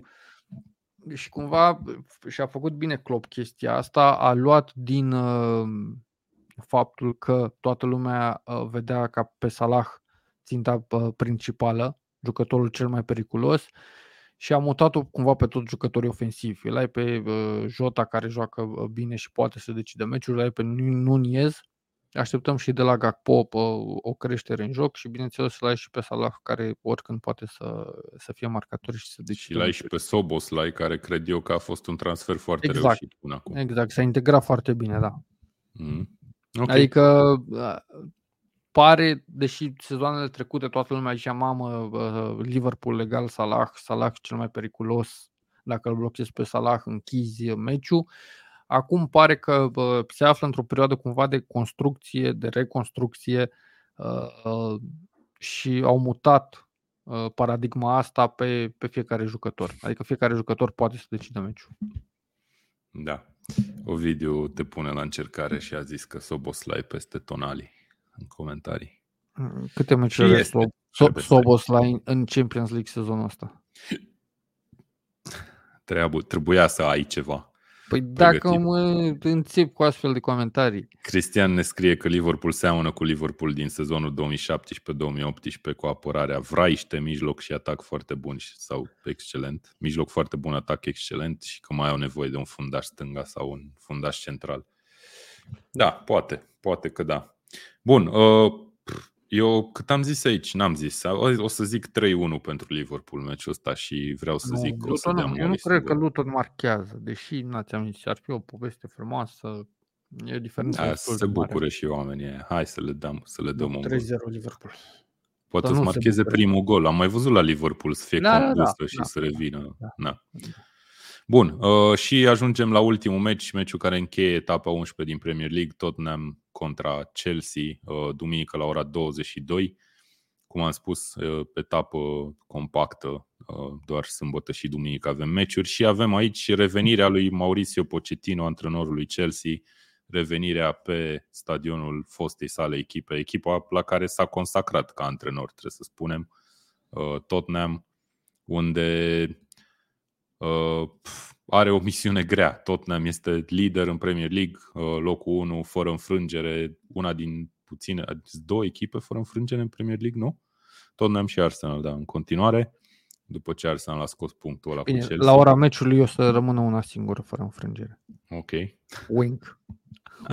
și cumva și-a făcut bine Klopp chestia asta, a luat din uh, faptul că toată lumea uh, vedea ca pe Salah ținta uh, principală, jucătorul cel mai periculos și a mutat-o cumva pe toți jucătorii ofensivi. Îl ai pe uh, Jota care joacă uh, bine și poate să decide meciul, îl ai pe Nunez, Așteptăm și de la Gakpo o creștere în joc și bineînțeles să-l ai și pe Salah care oricând poate să, să fie marcator și să decide. Și l-ai și pe Soboslai care cred eu că a fost un transfer foarte exact. reușit până acum. Exact, s-a integrat foarte bine, da. Mm. Okay. Adică pare, deși sezoanele trecute toată lumea zicea, mamă, Liverpool legal Salah, Salah cel mai periculos, dacă îl blochezi pe Salah închizi meciul. Acum pare că se află într-o perioadă cumva de construcție, de reconstrucție uh, și au mutat uh, paradigma asta pe, pe fiecare jucător. Adică fiecare jucător poate să decide meciul. Da. Ovidiu te pune la încercare și a zis că Soboslai peste Tonali în comentarii. Mm, câte meciuri are so- Soboslai în Champions League sezonul ăsta? Trebuia să ai ceva. Păi dacă mă înțep cu astfel de comentarii. Cristian ne scrie că Liverpool seamănă cu Liverpool din sezonul 2017-2018 cu apărarea vraiște, mijloc și atac foarte bun sau excelent. Mijloc foarte bun, atac excelent și că mai au nevoie de un fundaș stânga sau un fundaș central. Da, poate, poate că da. Bun, uh, eu cât am zis aici, n-am zis. O, o să zic 3-1 pentru Liverpool meciul ăsta și vreau să nu, zic că o să dea Eu nu cred că Luton marchează, deși n-ți-am zis, ar fi o poveste frumoasă. E o diferență da, să se bucure mare. și oamenii. Hai să le dăm, să le dăm 3-0 Liverpool. Poate să marcheze primul gol. Am mai văzut la Liverpool să fie da, compusă da, și da, să revină. Da. Da. Bun, uh, și ajungem la ultimul meci, meciul care încheie etapa 11 din Premier League, Tottenham contra Chelsea, uh, duminică la ora 22. Cum am spus, uh, pe etapă compactă, uh, doar sâmbătă și duminică avem meciuri. Și avem aici revenirea lui Mauricio Pochettino, antrenorul lui Chelsea, revenirea pe stadionul fostei sale echipe, echipa la care s-a consacrat ca antrenor, trebuie să spunem, Tottenham, unde are o misiune grea. Tottenham este lider în Premier League, uh, locul 1 fără înfrângere, una din puține, două echipe fără înfrângere în Premier League, nu? Tottenham și Arsenal, da, în continuare, după ce Arsenal a scos punctul ăla Bine, cu Chelsea. La ora meciului o să rămână una singură fără înfrângere. Ok. Wink.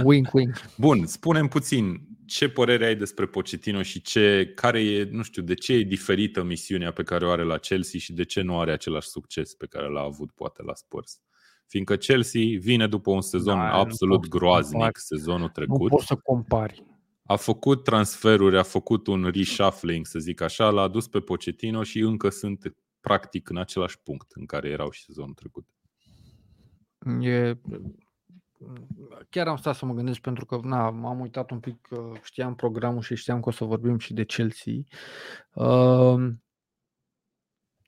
Wink, wink. Bun, spunem puțin ce părere ai despre Pochettino și ce, care e, nu știu, de ce e diferită misiunea pe care o are la Chelsea și de ce nu are același succes pe care l-a avut poate la Spurs. Fiindcă Chelsea vine după un sezon da, absolut groaznic, sezonul trecut. Nu poți să compari. A făcut transferuri, a făcut un reshuffling, să zic așa, l-a adus pe Pochettino și încă sunt practic în același punct în care erau și sezonul trecut. E chiar am stat să mă gândesc pentru că na, m-am uitat un pic, știam programul și știam că o să vorbim și de Chelsea. Uh,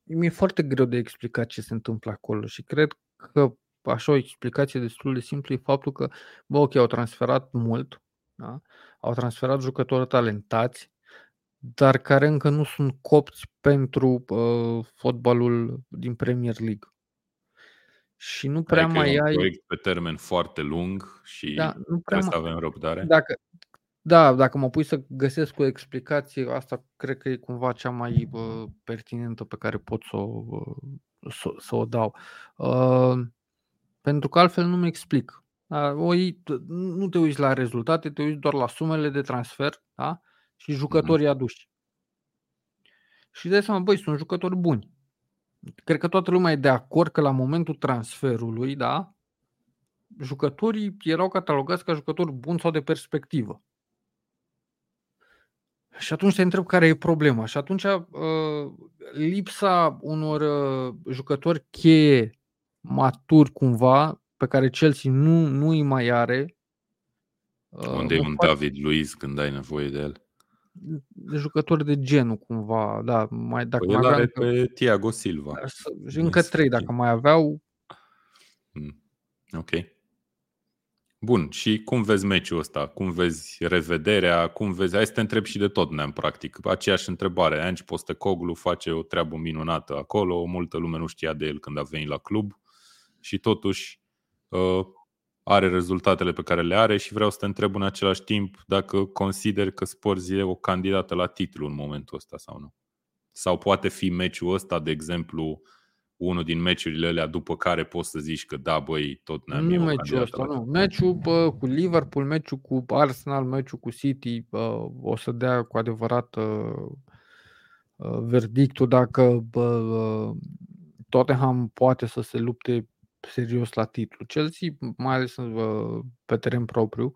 mi-e foarte greu de explicat ce se întâmplă acolo și cred că așa o explicație destul de simplă e faptul că, bă, ok, au transferat mult, da? au transferat jucători talentați, dar care încă nu sunt copți pentru uh, fotbalul din Premier League și nu prea adică mai e un ai... proiect pe termen foarte lung și da, nu prea trebuie mai... să avem răbdare. Dacă, da, dacă mă pui să găsesc o explicație, asta cred că e cumva cea mai uh, pertinentă pe care pot să o, uh, să, să o dau. Uh, pentru că altfel nu mi explic. Da? O, nu te uiți la rezultate, te uiți doar la sumele de transfer da? și jucătorii mm-hmm. aduși. Și de seama, băi, sunt jucători buni cred că toată lumea e de acord că la momentul transferului, da, jucătorii erau catalogați ca jucători buni sau de perspectivă. Și atunci te întreb care e problema. Și atunci uh, lipsa unor uh, jucători cheie maturi cumva, pe care Chelsea nu, nu îi mai are. Uh, Unde e un David Luiz când ai nevoie de el? De jucători de genul cumva, da, mai dacă păi mai are încă, pe Thiago Silva. Și încă trei dacă mai aveau. Hmm. Ok. Bun, și cum vezi meciul ăsta? Cum vezi revederea? Cum vezi? Hai să te întreb și de tot, neam practic. Aceeași întrebare. Ange Postecoglu face o treabă minunată acolo, multă lume nu știa de el când a venit la club. și totuși uh, are rezultatele pe care le are și vreau să te întreb în același timp dacă consider că Spurs e o candidată la titlu în momentul ăsta sau nu. Sau poate fi meciul ăsta, de exemplu, unul din meciurile alea după care poți să zici că da, băi, tot ne-am Nu meciul ăsta, nu. Meciul bă, cu Liverpool, meciul cu Arsenal, meciul cu City bă, o să dea cu adevărat uh, verdictul dacă bă, Tottenham poate să se lupte serios la titlu. Chelsea, mai ales uh, pe teren propriu,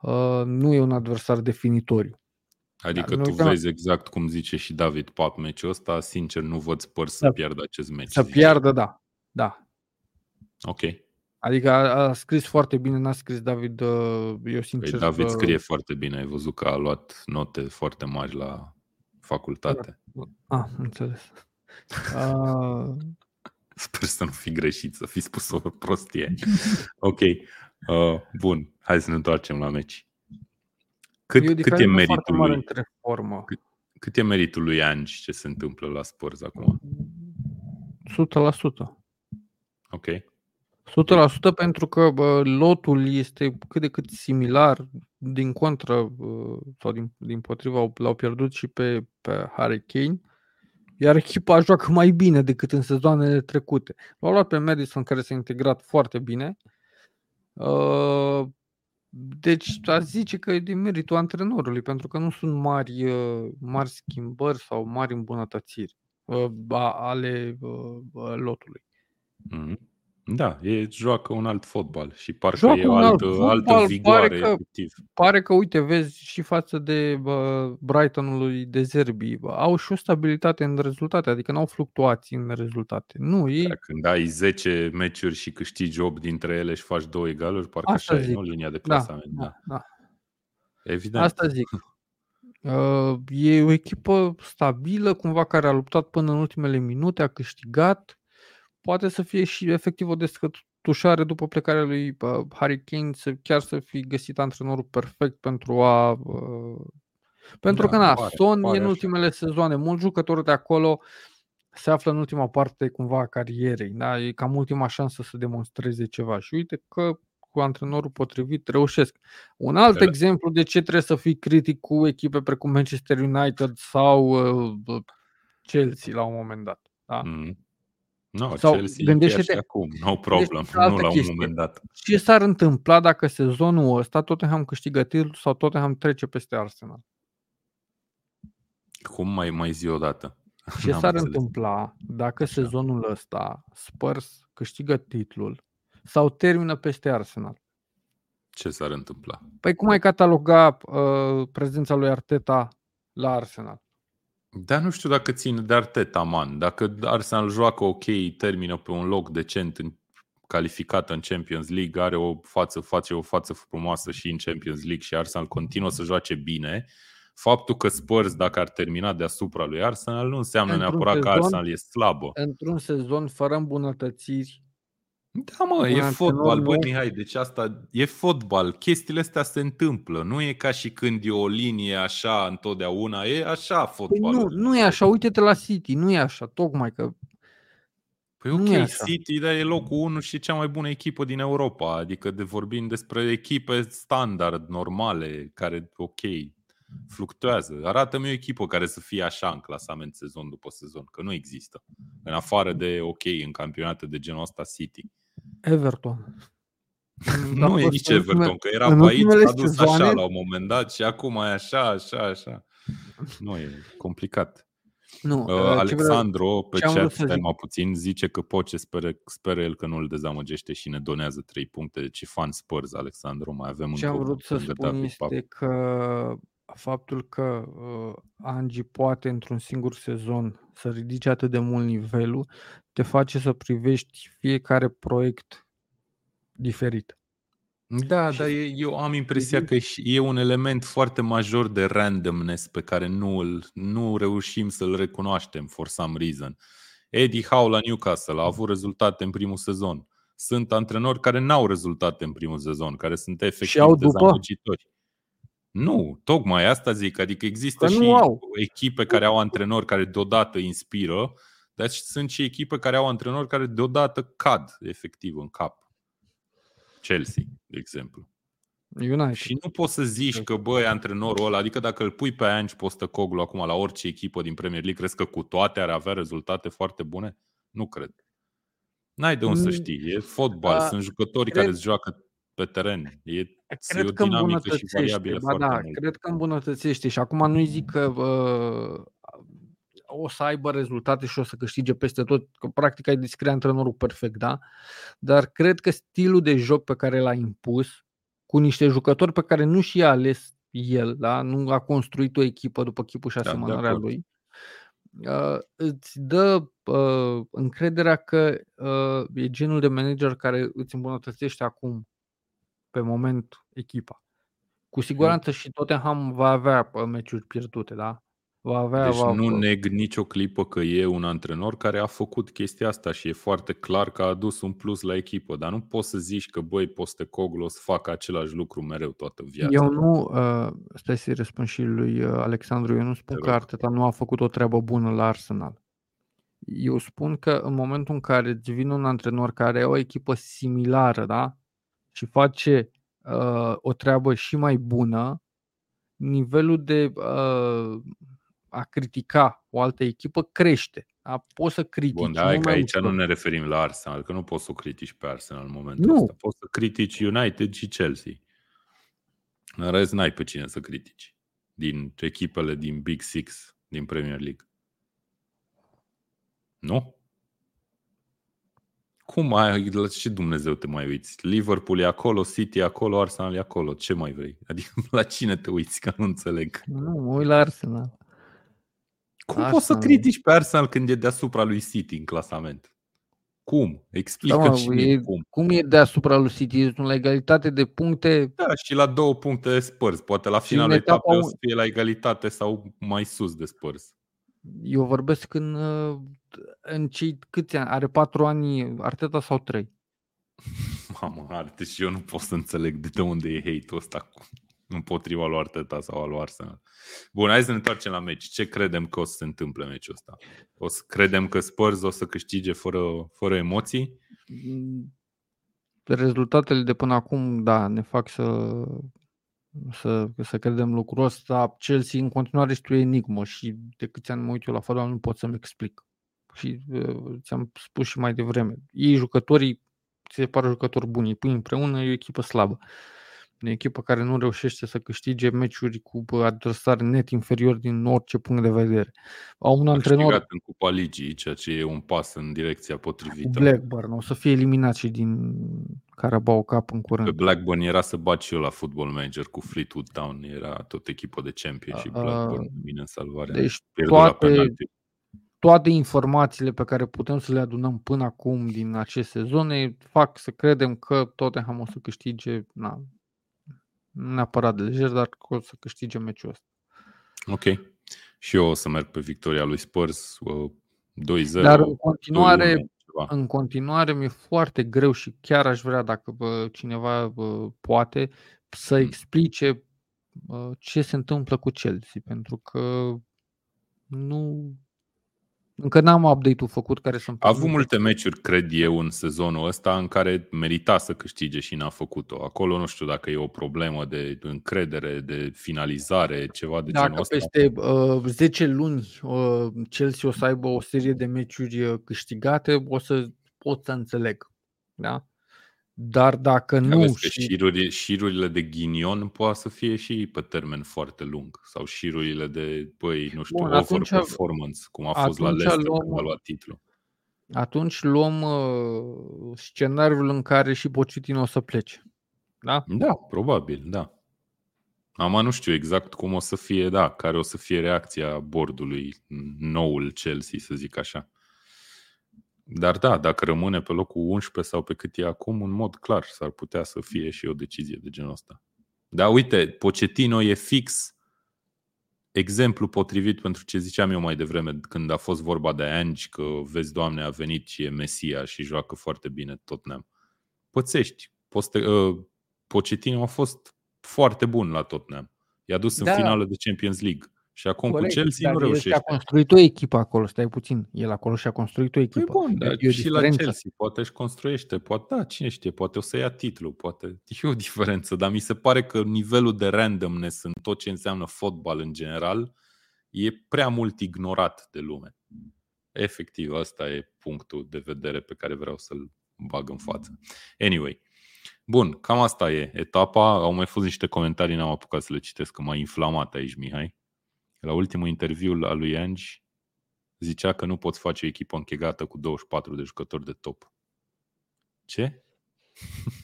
uh, nu e un adversar definitoriu. Adică Dar tu vezi exact cum zice și David Pap meciul ăsta, sincer nu văd spăr să, să piardă acest meci. Să piardă, da. Da. Ok. Adică a, a scris foarte bine, n-a scris David, uh, eu păi sincer... Păi David scrie foarte bine, ai văzut că a luat note foarte mari la facultate. Ah, înțeles. Uh, [LAUGHS] Sper să nu fi greșit, să fi spus o prostie. Ok. Uh, bun, hai să ne întoarcem la meci. Cât, cât e meritul lui? Formă. Cât, cât e meritul lui Ange ce se întâmplă la Spurs acum? 100%. Ok. 100% pentru că bă, lotul este cât de cât similar, din contră sau din, din potriva l-au pierdut și pe, pe Harry Kane iar echipa joacă mai bine decât în sezoanele trecute. L-au luat pe Madison care s-a integrat foarte bine. Uh, deci a zice că e din meritul antrenorului, pentru că nu sunt mari, uh, mari schimbări sau mari îmbunătățiri uh, ale lotului. Mm-hmm. Da, e, joacă un alt fotbal și parcă joacă e o altă, fotbal, altă vigoare. Pare că, efectiv. pare că, uite, vezi și față de uh, Brightonului de Zerbi, bă, au și o stabilitate în rezultate, adică nu au fluctuații în rezultate. Nu, ei... Da, când ai 10 meciuri și câștigi 8 dintre ele și faci două egaluri, parcă Asta așa zic. e, nu linia de da, clasament. Da, da. da. Evident. Asta zic. Uh, e o echipă stabilă, cumva care a luptat până în ultimele minute, a câștigat, poate să fie și efectiv o descătușare după plecarea lui Harry Kane, să chiar să fi găsit antrenorul perfect pentru a... Uh, pentru da, că, na, pare, Son pare e în ultimele așa. sezoane, mulți jucători de acolo se află în ultima parte cumva a carierei, da? e cam ultima șansă să demonstreze ceva și uite că cu antrenorul potrivit reușesc. Un alt de exemplu de ce trebuie să fii critic cu echipe precum Manchester United sau uh, Chelsea la un moment dat. Da? Mm. No, Sau Chelsea gândește-te, acum, no problem, nu la un moment dat. Ce s-ar întâmpla dacă sezonul ăsta Tottenham câștigă titlul sau Tottenham trece peste Arsenal? Cum mai mai zi o dată? [LAUGHS] Ce N-am s-ar înțeles. întâmpla dacă Așa. sezonul ăsta Spurs câștigă titlul sau termină peste Arsenal? Ce s-ar întâmpla? Păi cum ai cataloga uh, prezența lui Arteta la Arsenal? Dar nu știu dacă ține de Arteta, man. Dacă Arsenal joacă ok, termină pe un loc decent în, calificat în Champions League, are o față, face o față frumoasă și în Champions League și Arsenal continuă să joace bine, faptul că Spurs, dacă ar termina deasupra lui Arsenal, nu înseamnă într-un neapărat sezon, că Arsenal e slabă. Într-un sezon fără îmbunătățiri da, mă, e fotbal, băi Mihai, deci asta e fotbal. Chestiile astea se întâmplă. Nu e ca și când e o linie așa întotdeauna, e așa fotbal. Păi nu, nu e așa, uite-te la City, nu e așa, tocmai că Păi ok, City dar e locul 1 și cea mai bună echipă din Europa, adică de vorbim despre echipe standard, normale, care ok, fluctuează. Arată-mi o echipă care să fie așa în clasament sezon după sezon, că nu există. În afară de ok, în campionate de genul ăsta City. Everton. [LAUGHS] nu e nici Everton, că era pe aici, a dus sezoane... așa la un moment dat și acum e așa, așa, așa. Nu, e complicat. Nu, uh, Alexandru, pe chat, stai mai puțin, zice că Poce speră, speră el că nu îl dezamăgește și ne donează 3 puncte. Deci fan Spurs, Alexandru, mai avem Ce am vrut să spun este că faptul că uh, Angie poate într-un singur sezon să ridice atât de mult nivelul, te face să privești fiecare proiect diferit. Da, și dar eu am impresia că e un element foarte major de randomness pe care nu, îl, nu reușim să-l recunoaștem for some reason. Eddie Howe la Newcastle a avut rezultate în primul sezon. Sunt antrenori care n-au rezultate în primul sezon, care sunt efectiv și au după? dezamăgitori. Nu, tocmai asta zic. Adică există că și au. echipe care au antrenori care deodată inspiră, Dar sunt și echipe care au antrenori care deodată cad efectiv în cap. Chelsea, de exemplu. United. Și nu poți să zici că, băi, antrenorul ăla, adică dacă îl pui pe Ange Postăcoglu acum la orice echipă din Premier League, crezi că cu toate ar avea rezultate foarte bune? Nu cred. N-ai de unde să știi. E fotbal, Da, sunt jucători cred- care îți joacă pe teren. E, e Cred o că dinamică și îmbunătățește. variabilă Ba foarte da, mult. cred că îmbunătățește și acum nu-i zic că uh, o să aibă rezultate și o să câștige peste tot, că practic ai descrie antrenorul perfect, da? Dar cred că stilul de joc pe care l-a impus cu niște jucători pe care nu și-a ales el, da? Nu a construit o echipă după chipul și Da, de asemănarea acord. lui. Uh, îți dă uh, încrederea că uh, e genul de manager care îți îmbunătățește acum pe moment echipa. Cu siguranță și Tottenham va avea uh, meciuri pierdute, da? Va avea Deci va, nu neg nicio clipă că e un antrenor care a făcut chestia asta și e foarte clar că a adus un plus la echipă, dar nu poți să zici că băi, Postecoglu o să facă același lucru mereu toată viața. Eu nu, uh, stai să-i răspund și lui uh, Alexandru, eu nu spun Te că rog. Arteta nu a făcut o treabă bună la Arsenal. Eu spun că în momentul în care îți vine un antrenor care are o echipă similară, da? Și face uh, o treabă și mai bună, nivelul de uh, a critica o altă echipă crește. Da? Poți să critici. Bun, dar hai mult că mai aici ușor. nu ne referim la Arsenal, că nu poți să o critici pe Arsenal în momentul Nu. ăsta. Poți să critici United și Chelsea. În rest, n-ai pe cine să critici din echipele din Big Six din Premier League. Nu? Cum ai, la ce Dumnezeu te mai uiți? Liverpool e acolo, City e acolo, Arsenal e acolo. Ce mai vrei? Adică [LAUGHS] la cine te uiți? Că nu înțeleg. Nu, mă uit la Arsenal. Cum Arsenal. poți să critici pe Arsenal când e deasupra lui City în clasament? Cum? Explică Da, mă, și mie e- cum. Cum e deasupra lui City? Ești la egalitate de puncte. Da, și la două puncte de Spurs. Poate la Și finalul în etapa etapei o un- să fie la egalitate sau mai sus de Spurs. Eu vorbesc în, uh, în cei câți ani? Are patru ani Arteta sau trei? [LAUGHS] Mamă, arte și eu nu pot să înțeleg de, de unde e hate-ul ăsta cu- împotriva lui Arteta sau al lui Arsenal. Bun, hai să ne întoarcem la meci. Ce credem că o să se întâmple meciul ăsta? O să credem că Spurs o să câștige fără, fără emoții? Mm, Rezultatele de până acum, da, ne fac să, să, să credem lucrul ăsta. Chelsea în continuare este o enigmă și de câți ani mă uit eu la fotbal nu pot să-mi explic. Și uh, ți-am spus și mai devreme. Ei, jucătorii, ți se pare jucători buni, îi pui împreună, e o echipă slabă. E o echipă care nu reușește să câștige meciuri cu adversari net inferior din orice punct de vedere. Au un A antrenor câștigat în Cupa Ligii, ceea ce e un pas în direcția cu potrivită. Blackburn, o să fie eliminat și din Carabao Cup în curând. Pe Blackburn era să bat și eu la Football Manager cu Fleetwood Town. Era tot echipă de Championship A- a- Blackburn. Bine în salvare. Deci Pierdut la toate, penalti. toate informațiile pe care putem să le adunăm până acum din acest sezon fac să credem că Tottenham o să câștige, na, nu neapărat de lejer, dar că o să câștige meciul ăsta. Ok. Și eu o să merg pe victoria lui Spurs uh, 2-0. Dar în continuare, 2-1, ceva. în continuare mi-e foarte greu și chiar aș vrea dacă bă, cineva bă, poate să Mm. explice bă, ce se întâmplă cu Chelsea, pentru că nu încă n-am update-ul făcut care să-mi A avut permită- multe meciuri, cred eu, în sezonul ăsta în care merita să câștige și n-a făcut-o. Acolo nu știu dacă e o problemă de încredere, de finalizare, ceva de genul Dacă ăsta. peste uh, 10 luni uh, Chelsea o să aibă o serie de meciuri uh, câștigate, o să pot să înțeleg. Da? Dar dacă Nu, nu Vezi că și șiruri, șirurile de ghinion poate să fie și pe termen foarte lung. Sau șirurile de, băi, nu știu, Bun, atunci- overperformance, cum a fost la atunci Leicester luăm- când a luat titlul. atunci luăm uh, scenariul în care și Pochettino o să plece. Da? Da, probabil, da. Am nu știu exact cum o să fie, da, care o să fie reacția bordului, noul Chelsea, să zic așa. Dar da, dacă rămâne pe locul 11 sau pe cât e acum, în mod clar s-ar putea să fie și o decizie de genul ăsta. Dar uite, Pochettino e fix exemplu potrivit pentru ce ziceam eu mai devreme când a fost vorba de Ange, că vezi, Doamne, a venit și e Mesia și joacă foarte bine Tottenham. Pățești. Poste, uh, Pochettino a fost foarte bun la Tottenham. I-a dus în Da. finală de Champions League Și acum Corect, cu Chelsea nu reușește. a construit o echipă acolo, stai puțin. El acolo și-a construit o păi echipă. Păi bun, dar și la Chelsea poate își construiește, poate, da, cine știe, poate o să ia titlul, poate [LAUGHS] e o diferență, dar mi se pare că nivelul de randomness în tot ce înseamnă fotbal în general e prea mult ignorat de lume. Efectiv, asta e punctul de vedere pe care vreau să-l bag în față. Anyway, bun, cam asta e etapa. Au mai fost niște comentarii, n-am apucat să le citesc, că m-a inflamat aici, Mihai. La ultimul interviu al lui Ange zicea că nu poți face o echipă închegată cu 24 de jucători de top. Ce? [LAUGHS]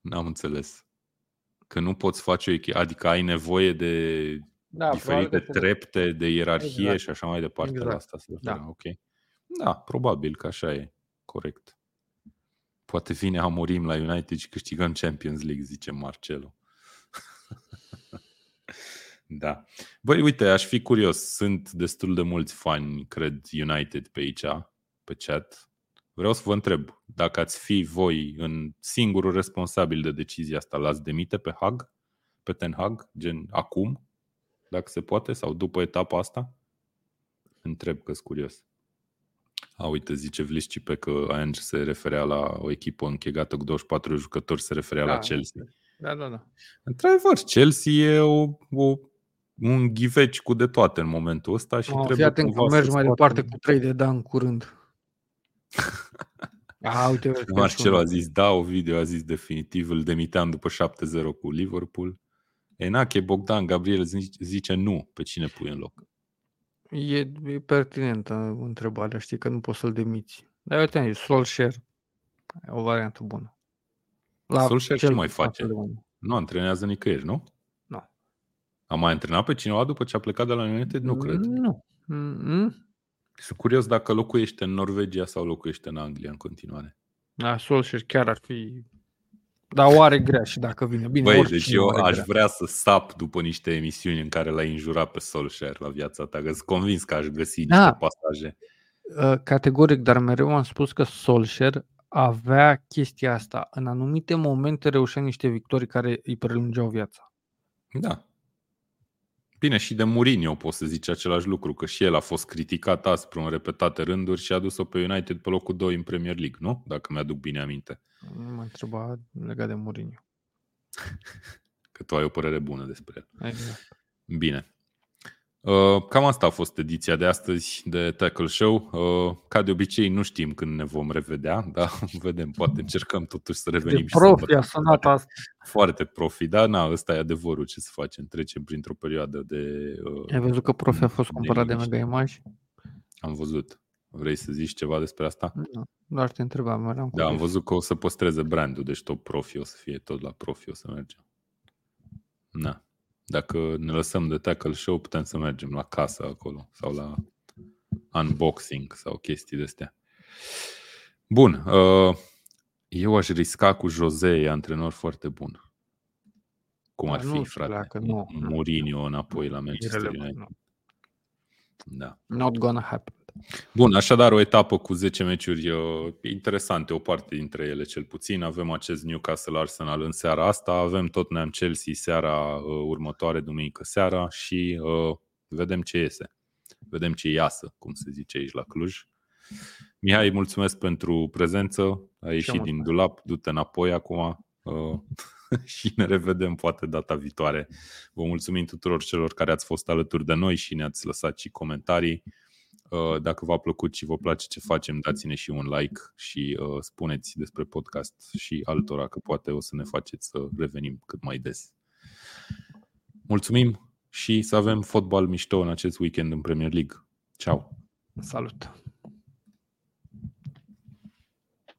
N-am înțeles. Că nu poți face o echipă, adică ai nevoie de da, diferite trepte de ierarhie exact. și așa mai departe exact. la asta. Da. Ok. Da, probabil că așa e. Corect. Poate vine Amorim la United și câștigăm Champions League, zice Marcelo. [LAUGHS] da. Băi, uite, aș fi curios. Sunt destul de mulți fani, cred, United pe aici, pe chat. Vreau să vă întreb, dacă ați fi voi în singurul responsabil de decizia asta, l-ați demite pe Hag? Pe Ten Hag? Gen acum? Dacă se poate? Sau după etapa asta? Întreb că-s curios. A, uite, zice Vliscipe că Ange se referea la o echipă închegată cu 24 jucători, se referea da, la Chelsea. Da, da, da. Într-adevăr, Chelsea e o, o, un ghiveci cu de toate în momentul ăsta și oh, trebuie atent că mergi mai departe cu 3 de dan curând. [LAUGHS] A, uite, Marcelo a zis da, o video a zis definitiv, îl demiteam după 7-0 cu Liverpool. Enache Bogdan Gabriel zice nu, pe cine pui în loc? E, e pertinentă întrebarea, știi că nu poți să-l demiți. Dar eu te-am zis, Solskjaer e o variantă bună. La Solskjaer ce mai face? Nu antrenează nicăieri, nu? Nu. A mai antrenat pe cineva după ce a plecat de la United? Nu cred. Nu. Mm-hmm. Sunt curios dacă locuiește în Norvegia sau locuiește în Anglia în continuare. Da, Solskjaer chiar ar fi dar o are grea și dacă vine. Bine, Băi, deci eu aș grea. vrea să sap după niște emisiuni în care l-ai înjurat pe Solskjaer la viața ta. Sunt convins că aș găsi da. niște pasaje. Uh, categoric, dar mereu am spus că Solskjaer avea chestia asta. În anumite momente reușea niște victorii care îi prelungeau viața. Da. Bine, și de Mourinho poți să zici același lucru, că și el a fost criticat aspru în repetate rânduri și a dus-o pe United pe locul 2 în Premier League, nu? Dacă mi-aduc bine aminte. Nu mă întreba legat de Mourinho. [LAUGHS] Că tu ai o părere bună despre el. Exact. Bine. Uh, cam asta a fost ediția de astăzi de Tackle Show. Uh, ca de obicei, nu știm când ne vom revedea, [LAUGHS] dar vedem, poate încercăm totuși să revenim. De și profi a sunat asta. Foarte profi, dar na, ăsta e adevărul ce să facem. Trecem printr-o perioadă de... Uh, Ai văzut că profi a fost cumpărat de Mega Image? Am văzut. Vrei să zici ceva despre asta? Nu, doar te întrebam. Da, am văzut că o să păstreze brandul, deci tot profi o să fie, tot la profi o să mergem. Na. Dacă ne lăsăm de tackle show, putem să mergem la casă acolo sau la unboxing sau chestii de astea. Bun. Uh, eu aș risca cu Jose, e antrenor foarte bun. Cum ar fi, frate? Nu, Mourinho înapoi la Manchester United. Da. Not gonna happen. Bun, așadar o etapă cu 10 meciuri uh, interesante, o parte dintre ele cel puțin. Avem acest Newcastle Arsenal în seara asta, avem Tottenham Chelsea seara uh, următoare, duminică seara și uh, vedem ce iese. Vedem ce iasă, cum se zice aici la Cluj. Mihai, mulțumesc pentru prezență. Ai ieșit din dulap, du-te înapoi acum uh, [LAUGHS] și ne revedem poate data viitoare. Vă mulțumim tuturor celor care ați fost alături de noi și ne-ați lăsat și comentarii. Uh, dacă v-a plăcut și vă place ce facem, dați-ne și un like și uh, spuneți despre podcast și altora că poate o să ne faceți să revenim cât mai des. Mulțumim și să avem fotbal mișto în acest weekend în Premier League. Ciao! Salut!